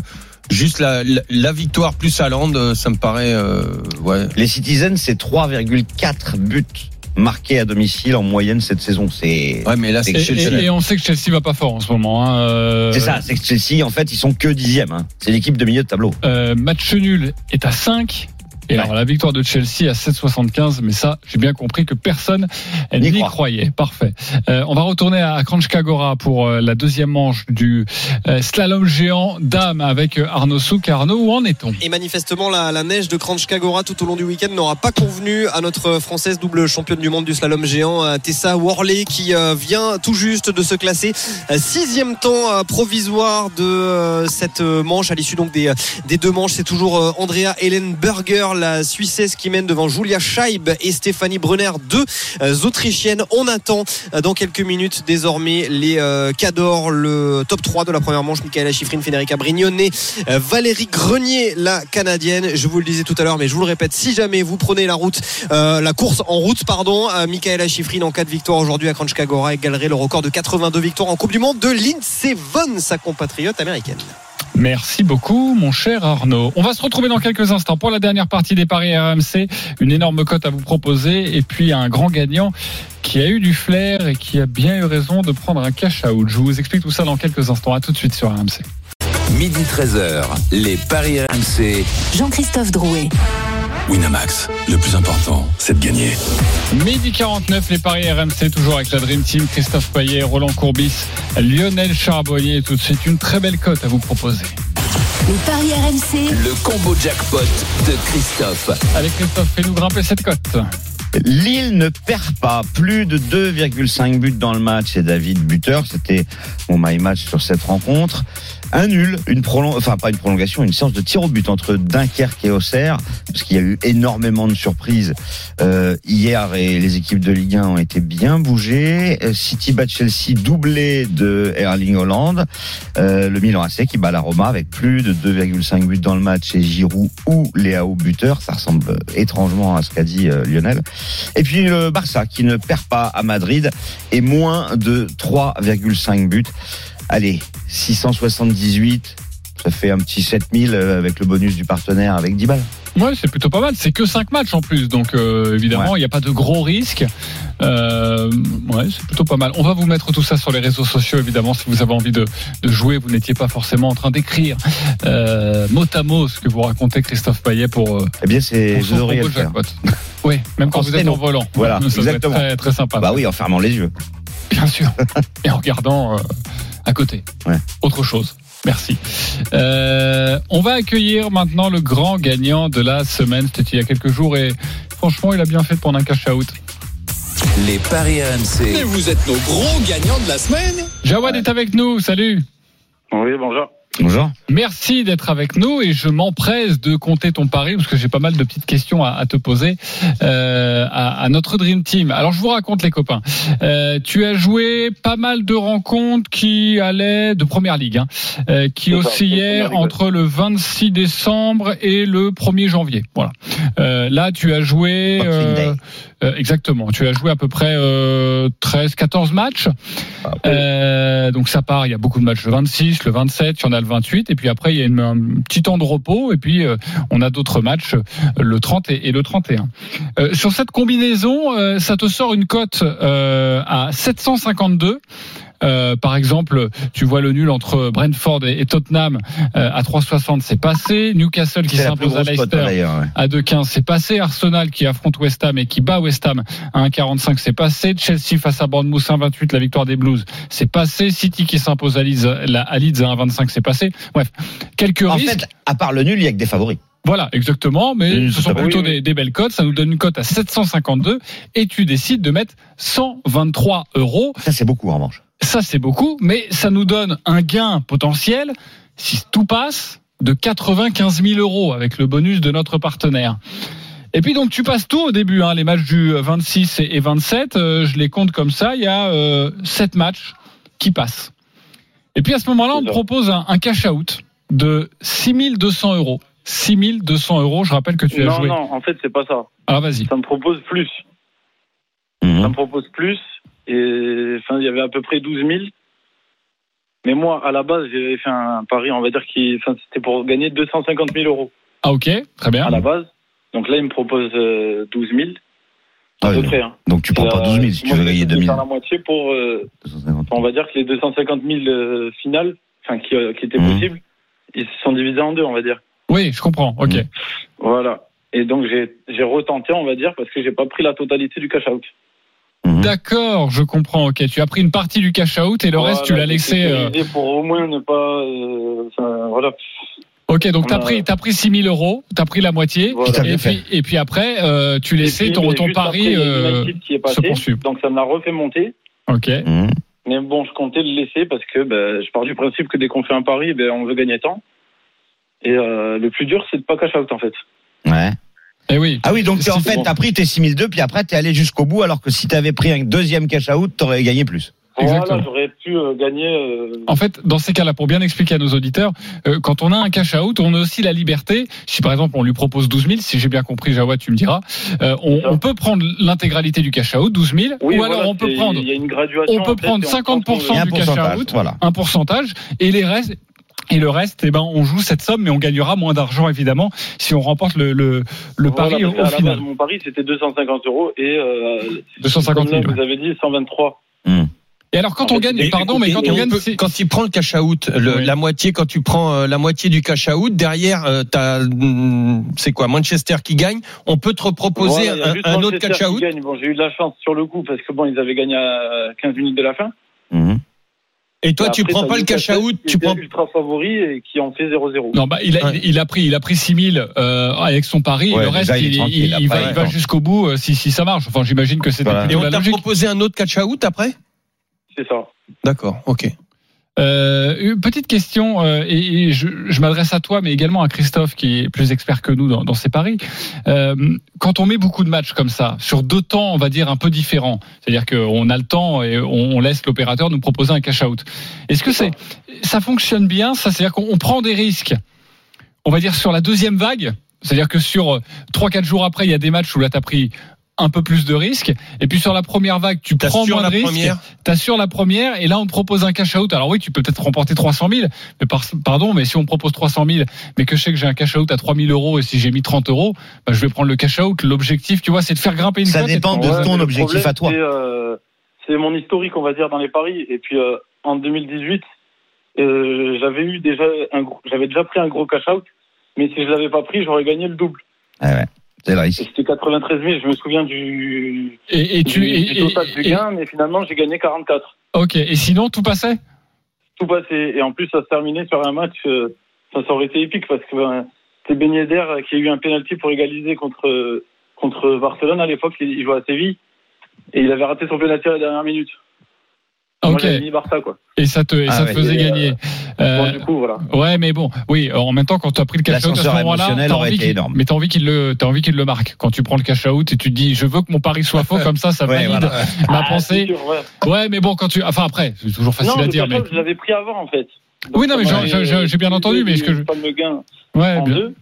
juste la, la la victoire plus Haaland, euh, ça me paraît euh, ouais. Les Citizens, c'est 3,4 buts marqués à domicile en moyenne cette saison. C'est Ouais, mais là c'est et on sait que Chelsea va pas fort en ce moment. Hein, euh, C'est ça, c'est que Chelsea, en fait, ils sont que dixième. Hein. C'est l'équipe de milieu de tableau. euh, match nul est à 5. Et Ouais. alors la victoire de Chelsea à 7,75, mais ça, j'ai bien compris que personne N'y croit. croyait. Parfait. Euh, on va retourner à Kranjska Gora pour euh, la deuxième manche du euh, slalom géant dame avec euh, Arnaud Souk. Arnaud, où en est-on? Et manifestement, la, la neige de Kranjska Gora tout au long du week-end n'aura pas convenu à notre française double championne du monde du slalom géant, Tessa Worley, qui euh, vient tout juste de se classer sixième temps euh, provisoire de euh, cette euh, manche à l'issue donc des, des deux manches. C'est toujours euh, Andrea Helen Berger, la Suissesse, qui mène devant Julia Scheib et Stéphanie Brunner, deux euh, Autrichiennes. On attend euh, dans quelques minutes désormais les euh, Cador, le top 3 de la première manche, Michaela Schifrin, Federica Brignone, Valérie Grenier, la Canadienne. Je vous le disais tout à l'heure, mais je vous le répète, si jamais vous prenez la route, la course en route, pardon, euh, Michaela Schifrin en 4 victoires aujourd'hui à Kranjska Gora égalerait le record de 82 victoires en Coupe du Monde de Lindsey Vonn, sa compatriote américaine. Merci beaucoup, mon cher Arnaud. On va se retrouver dans quelques instants pour la dernière partie des paris RMC. Une énorme cote à vous proposer et puis un grand gagnant qui a eu du flair et qui a bien eu raison de prendre un cash out. Je vous explique tout ça dans quelques instants. À tout de suite sur RMC. Midi 13h, les Paris RMC. Jean-Christophe Drouet. Winamax, le plus important, c'est de gagner. Midi 49, les paris RMC, toujours avec la Dream Team, Christophe Payet, Roland Courbis, Lionel Charbonnier. Tout de suite, une très belle cote à vous proposer. Les paris RMC. Le combo jackpot de Christophe. Allez Christophe, fais-nous grimper cette cote. Lille ne perd pas. Plus de 2,5 buts dans le match. C'est David buteur. C'était mon my match sur cette rencontre. Un nul, une prolong... enfin pas une prolongation, une séance de tir au but entre Dunkerque et Auxerre, parce qu'il y a eu énormément de surprises euh, hier et les équipes de Ligue 1 ont été bien bougées. Euh, City bat Chelsea doublé de Erling Holland. Euh, le Milan AC qui bat la Roma avec plus de 2,5 buts dans le match et Giroud ou Léao buteur. Ça ressemble étrangement à ce qu'a dit Lionel. Et puis le Barça qui ne perd pas à Madrid et moins de 3,5 buts. Allez, 678, ça fait un petit 7000 avec le bonus du partenaire avec 10 balles. Ouais, c'est plutôt pas mal. C'est que 5 matchs en plus, donc euh, évidemment, il n'y a pas de gros risques. Euh, ouais, c'est plutôt pas mal. On va vous mettre tout ça sur les réseaux sociaux, évidemment, si vous avez envie de, de jouer. Vous n'étiez pas forcément en train d'écrire euh, mot à mot ce que vous racontez, Christophe Payet, pour. Euh, eh bien, c'est vous auriez le faire. Oui, même quand En vous êtes en volant. Voilà, Ça exactement. Très, très sympa. Bah oui, en fermant les yeux. Bien sûr. Et en regardant euh, à côté. Ouais. Autre chose. Merci. Euh, on va accueillir maintenant le grand gagnant de la semaine. C'était il y a quelques jours et franchement, il a bien fait de prendre un cash out. Les paris RMC. vous êtes nos gros gagnants de la semaine. Jawad est avec nous. Salut. Oui, bonjour. Bonjour. Merci d'être avec nous et je m'empresse de compter ton pari parce que j'ai pas mal de petites questions à, à te poser euh, à, à notre Dream Team. Alors je vous raconte les copains. Euh, tu as joué pas mal de rencontres qui allaient de première ligue, hein, euh, qui oscillaient entre le 26 décembre et le 1er janvier. Voilà. Euh, là tu as joué euh, euh, exactement. Tu as joué à peu près euh, 13-14 matchs. Ah, Euh, donc ça part, il y a beaucoup de matchs le 26, le 27, il y en a le 28, et puis après il y a un petit temps de repos, et puis euh, on a d'autres matchs euh, le 30 et, le 31. Euh, sur cette combinaison, ça te sort une cote à 752. Euh, par exemple, tu vois le nul entre Brentford et, et Tottenham euh, à 3,60, c'est passé. Newcastle qui s'impose à Leicester d'ailleurs. ouais. à 2,15, c'est passé. Arsenal qui affronte West Ham et qui bat West Ham à 1,45, c'est passé. Chelsea face à Bournemouth 1,28, la victoire des Blues, c'est passé. City qui s'impose à Leeds, à Leeds à 1,25, c'est passé. Bref, quelques En risques. fait, à part le nul, il y a que des favoris. Voilà, exactement. Mais ce sont plutôt des belles cotes. Ça nous donne une cote à 752 et tu décides de mettre 123 euros. Ça, c'est beaucoup en revanche. Ça, c'est beaucoup, mais ça nous donne un gain potentiel, si tout passe, de 95 000 euros avec le bonus de notre partenaire. Et puis donc tu passes tout au début, hein, les matchs du 26 et et 27, euh, je les compte comme ça, il y a euh, 7 matchs qui passent. Et puis à ce moment-là, on te propose un, un cash out de 6200 euros. 6200 euros, je rappelle que tu as Non, joué. non, en fait, c'est pas ça. Alors vas-y. Ça me propose plus. Mhm. Ça me propose plus. Et enfin, il y avait à peu près 12 000. Mais moi, à la base, j'avais fait un pari, on va dire, qui, enfin, c'était pour gagner 250 000 euros Ah ok, très bien. à la base. Donc là, il me propose euh, 12 000 Ah à peu près. hein. Donc tu prends pas euh, 12 000 si tu veux gagner décidé 2 de 000. faire la moitié pour, euh, 250. on va dire que les 250 000 euh, finales, enfin, qui, euh, qui étaient Mhm. possibles, ils se sont divisés en deux, on va dire. Oui, je comprends. Ok. Mm. Voilà. Et donc, j'ai j'ai retenté, on va dire, parce que j'ai pas pris la totalité du cash-out. Mhm. D'accord, je comprends. Ok, tu as pris une partie du cash out et le reste tu l'as laissé. euh, Pour au moins ne pas. euh, enfin, voilà. Ok, donc t'as On a- pris, t'as pris 6 000 euros, t'as pris la moitié, Voilà. Et fait. puis, et puis après, euh, tu laissais puis, ton, ton pari euh, United qui est se passé, poursuivre. donc ça me l'a refait monter. Ok. Mhm. Mais bon, je comptais le laisser parce que ben, je pars du principe que dès qu'on fait un pari, ben, on veut gagner temps. Et euh, le plus dur, c'est de pas cash out en fait. Ouais. Et oui. Ah oui, donc en fait, t'as pris tes 6002, puis après, t'es allé jusqu'au bout, alors que si t'avais pris un deuxième cash out, t'aurais gagné plus. Exactement. Voilà, j'aurais pu euh, gagner. euh, En fait, dans ces cas-là, pour bien expliquer à nos auditeurs, euh, quand on a un cash out, on a aussi la liberté. Si par exemple on lui propose 12 000, si j'ai bien compris, Jawad, tu me diras, euh, on, peut prendre l'intégralité du cash out, 12 000, oui, ou alors voilà, on peut prendre, Il y a une graduation. on peut prendre et on prend 50% son- Et un du cash out, voilà. un pourcentage, et les restes. Et le reste, eh ben, on joue cette somme, mais on gagnera moins d'argent évidemment si on remporte le, le, le Voilà, pari au, final. base, mon pari, c'était 250 euros et. Euh, 250 000. comme là, Vous avez dit 123. Et alors quand En on fait, gagne, Et- pardon, mais quand on on gagne, peut- quand il prend le cash out, le- Oui. la moitié, quand tu prends euh, la moitié du cash out, derrière, euh, t'as, hum, c'est quoi, Manchester qui gagne, on peut te reproposer Voilà, un, autre Manchester cash qui out. gagne. Bon, j'ai eu de la chance sur le coup parce que bon, ils avaient gagné à 15 minutes de la fin. Mhm. Et toi, tu après, prends pas le cash out, tu était prends. ultra favori et qui en fait 0-0. Non, bah, il a, Ouais. il a pris, il a pris 6000 euh, avec son pari. Ouais, le reste, déjà, il il, il- va, jusqu'au bout euh, si, si ça marche. Enfin, j'imagine que c'était Voilà. Et on t'a proposé un autre catch out après? C'est ça. D'accord, ok. Euh, petite question, euh, et, et je, je m'adresse à toi, mais également à Christophe, qui est plus expert que nous dans, dans ces paris. Euh, quand on met beaucoup de matchs comme ça, sur deux temps, on va dire, un peu différents, c'est-à-dire qu'on a le temps et on, on laisse l'opérateur nous proposer un cash-out. Est-ce que c'est, ça fonctionne bien ça? C'est-à-dire qu'on on prend des risques, on va dire, sur la deuxième vague c'est-à-dire que sur euh, trois quatre jours après, il y a des matchs où là, tu as pris un peu plus de risques. Et puis sur la première vague, tu prends moins de risques. première T'assures la première et là on te propose un cash out. Alors oui, tu peux peut-être remporter 300 000, mais par- pardon, mais si on me propose 300 000, mais que je sais que j'ai un cash out à 3 000 euros et si j'ai mis 30 euros, bah, je vais prendre le cash out. L'objectif, tu vois, c'est de faire grimper une Ça dépend de Ouais, ton objectif problème, à toi. C'est, euh, c'est mon historique, on va dire, dans les paris. Et puis euh, en 2018, euh, j'avais eu déjà un gros, j'avais déjà pris un gros cash out, mais si je l'avais pas pris, j'aurais gagné le double. Ah ouais, c'était 93 000. Je me souviens du, Et, et tu du, et- du total et- du et- gain, mais finalement j'ai gagné 44. ok. Et sinon tout passait? Tout passé. Et en plus, ça se terminait sur un match. euh, ça, ça aurait été épique parce que ben, c'est Ben Yedder qui a eu un penalty pour égaliser contre contre Barcelone à l'époque. Il, il jouait à Séville et il avait raté son penalty à la dernière minute. Ok. Barça quoi. Et ça te et Ah ça ouais. te faisait Et, euh, gagner. Bon, Euh, du coup, voilà. Ouais, mais bon, oui. En même temps, quand tu as pris le cash out à ce moment-là, t'as envie qu'il- énorme. mais t'as envie qu'il le, t'as envie qu'il le marque. Quand tu prends le cash out et tu te dis, je veux que mon pari soit faux, comme ça, ça Ouais, valide voilà. ma Ah, pensée. sûr, ouais. Ouais, mais bon, quand tu, enfin après, c'est toujours facile non, à dire, mais je l'avais pris avant en fait. Oui, non, mais j'ai- bien entendu, mais ce que je- Pas le gain ouais, en bien, deux.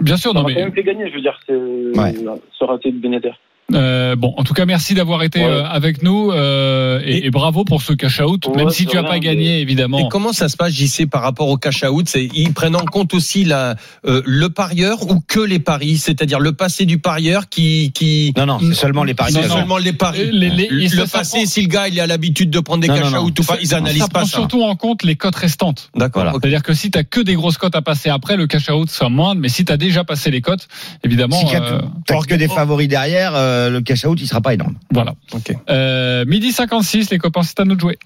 bien sûr, non m'a mais. quand même fait gagner, je veux dire, c'est Ouais. ce raté de Beneter. Euh, bon, en tout cas, merci d'avoir été Ouais. euh, avec nous euh, et, et bravo pour ce cash out, Ouais, même si tu as rien, pas gagné, Et évidemment. comment ça se passe, JC, par rapport au cash out? C'est ils prennent en compte aussi la euh, le parieur ou que les paris, c'est-à-dire le passé du parieur qui qui Non, non, c'est seulement les paris. Non, seulement les paris. Les- les- le et passé, prend- si le gars il a l'habitude de prendre des Non, cash non, non. out ou pas, ils analysent ça pas prend ça. surtout en compte les cotes restantes. D'accord. Voilà. C'est-à-dire que si tu as que des grosses cotes à passer après, le cash out sera moindre, mais si tu as déjà passé les cotes, évidemment. Si euh, t'as que des favoris derrière, euh, le cash out il sera pas énorme. voilà. Ok. Euh, midi 56, les copains, c'est à nous de jouer.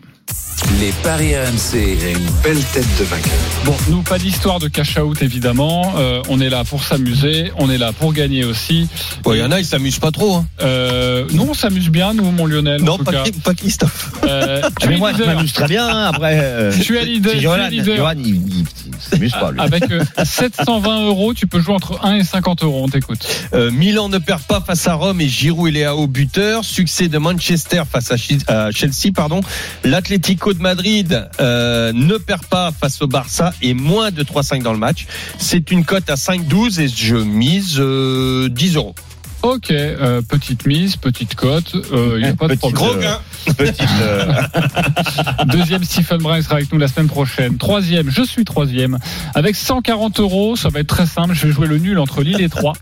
Les paris RMC. une belle tête de vainqueur. Bon, nous, pas d'histoire de cash out, évidemment. Euh, on est là pour s'amuser, on est là pour gagner aussi. Bon, il y en a, ils s'amusent pas trop. Hein. Euh, nous, on s'amuse bien, nous, mon Lionel. en Non, tout pas, cas. pas Christophe. Euh, tu Mais es moi, je m'amuse très bien. hein, Après, euh, Tu es leader, c'est tu es Johan, leader. Johan, il, il, il s'amuse pas. Lui. Avec euh, 720 euros, tu peux jouer entre 1 et 50 euros. On t'écoute. Euh, Milan ne perd pas face à Rome et Giroud est Léao buteur. Succès de Manchester face à Chelsea, pardon. L'Atlético de Madrid euh, ne perd pas face au Barça et moins de 3,5 dans le match. C'est une cote à 5,12 et je mise euh, 10 euros. Ok, euh, petite mise, petite cote, il n'y a pas de problème. Gros gain. Petite, euh, Deuxième, Stephen Brun sera avec nous la semaine prochaine. Troisième, je suis troisième. Avec 140 euros, ça va être très simple. Je vais jouer le nul entre Lille et 3.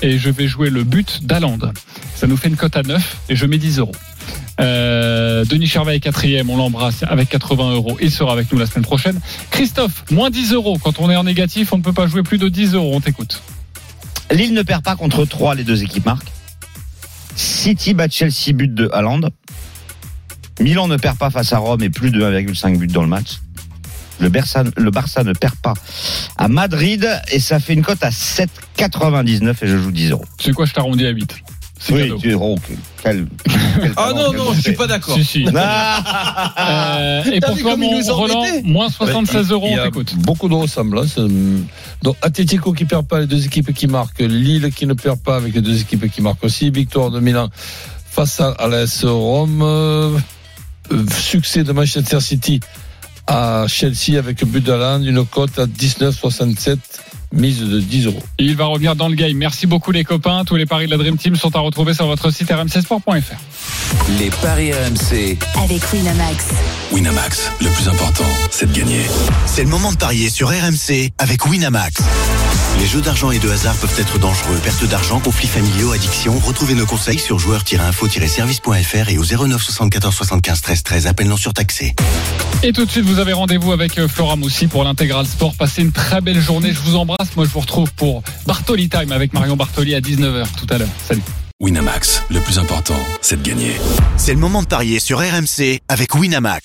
Et je vais jouer le but d'Alande. Ça nous fait une cote à 9 et je mets 10 euros. Euh, Denis Charvet est quatrième, on l'embrasse avec 80 euros. Il sera avec nous la semaine prochaine. Christophe, moins 10 euros. Quand on est en négatif, on ne peut pas jouer plus de 10 euros. On t'écoute. Lille ne perd pas contre 3, les deux équipes marquent. City bat Chelsea, but de Haaland. Milan ne perd pas face à Rome et plus de 1,5 but dans le match. Le Barça, le Barça ne perd pas à Madrid et ça fait une cote à 7,99 et je joue 10 euros. C'est quoi, je t'arrondis à 8 C'est Oui, cadeau. tu- oh, quel- quel Ah talent, non, quel non, je suis fait. pas d'accord. Si, si. Ah Euh, et T'as pour vu toi, comme il mon Roland, moins 76 euros, Il y on t'écoute. beaucoup de ressemblances. Donc, Atletico qui perd pas, les deux équipes qui marquent. Lille qui ne perd pas avec les deux équipes qui marquent aussi. Victoire de Milan face à l'AS Rome. Euh, succès de Manchester City à Chelsea avec but d'Alan. Une cote à 19,67. Mise de 10 euros. Il va revenir dans le game. Merci beaucoup les copains. Tous les paris de la Dream Team sont à retrouver sur votre site rmcsport.fr. Les paris RMC. Avec Winamax. Winamax, le plus important, c'est de gagner. C'est le moment de parier sur RMC avec Winamax. Les jeux d'argent et de hasard peuvent être dangereux. Perte d'argent, conflits familiaux, addiction. Retrouvez nos conseils sur joueurs-info-service.fr et au 09 74 75 13 13. Appel non surtaxé. Et tout de suite, vous avez rendez-vous avec euh, Flora Moussi pour l'intégral sport. Passez une très belle journée. Je vous embrasse. Moi, je vous retrouve pour Bartoli Time avec Marion Bartoli à 19h tout à l'heure. Salut. Winamax, le plus important, c'est de gagner. C'est le moment de parier sur RMC avec Winamax.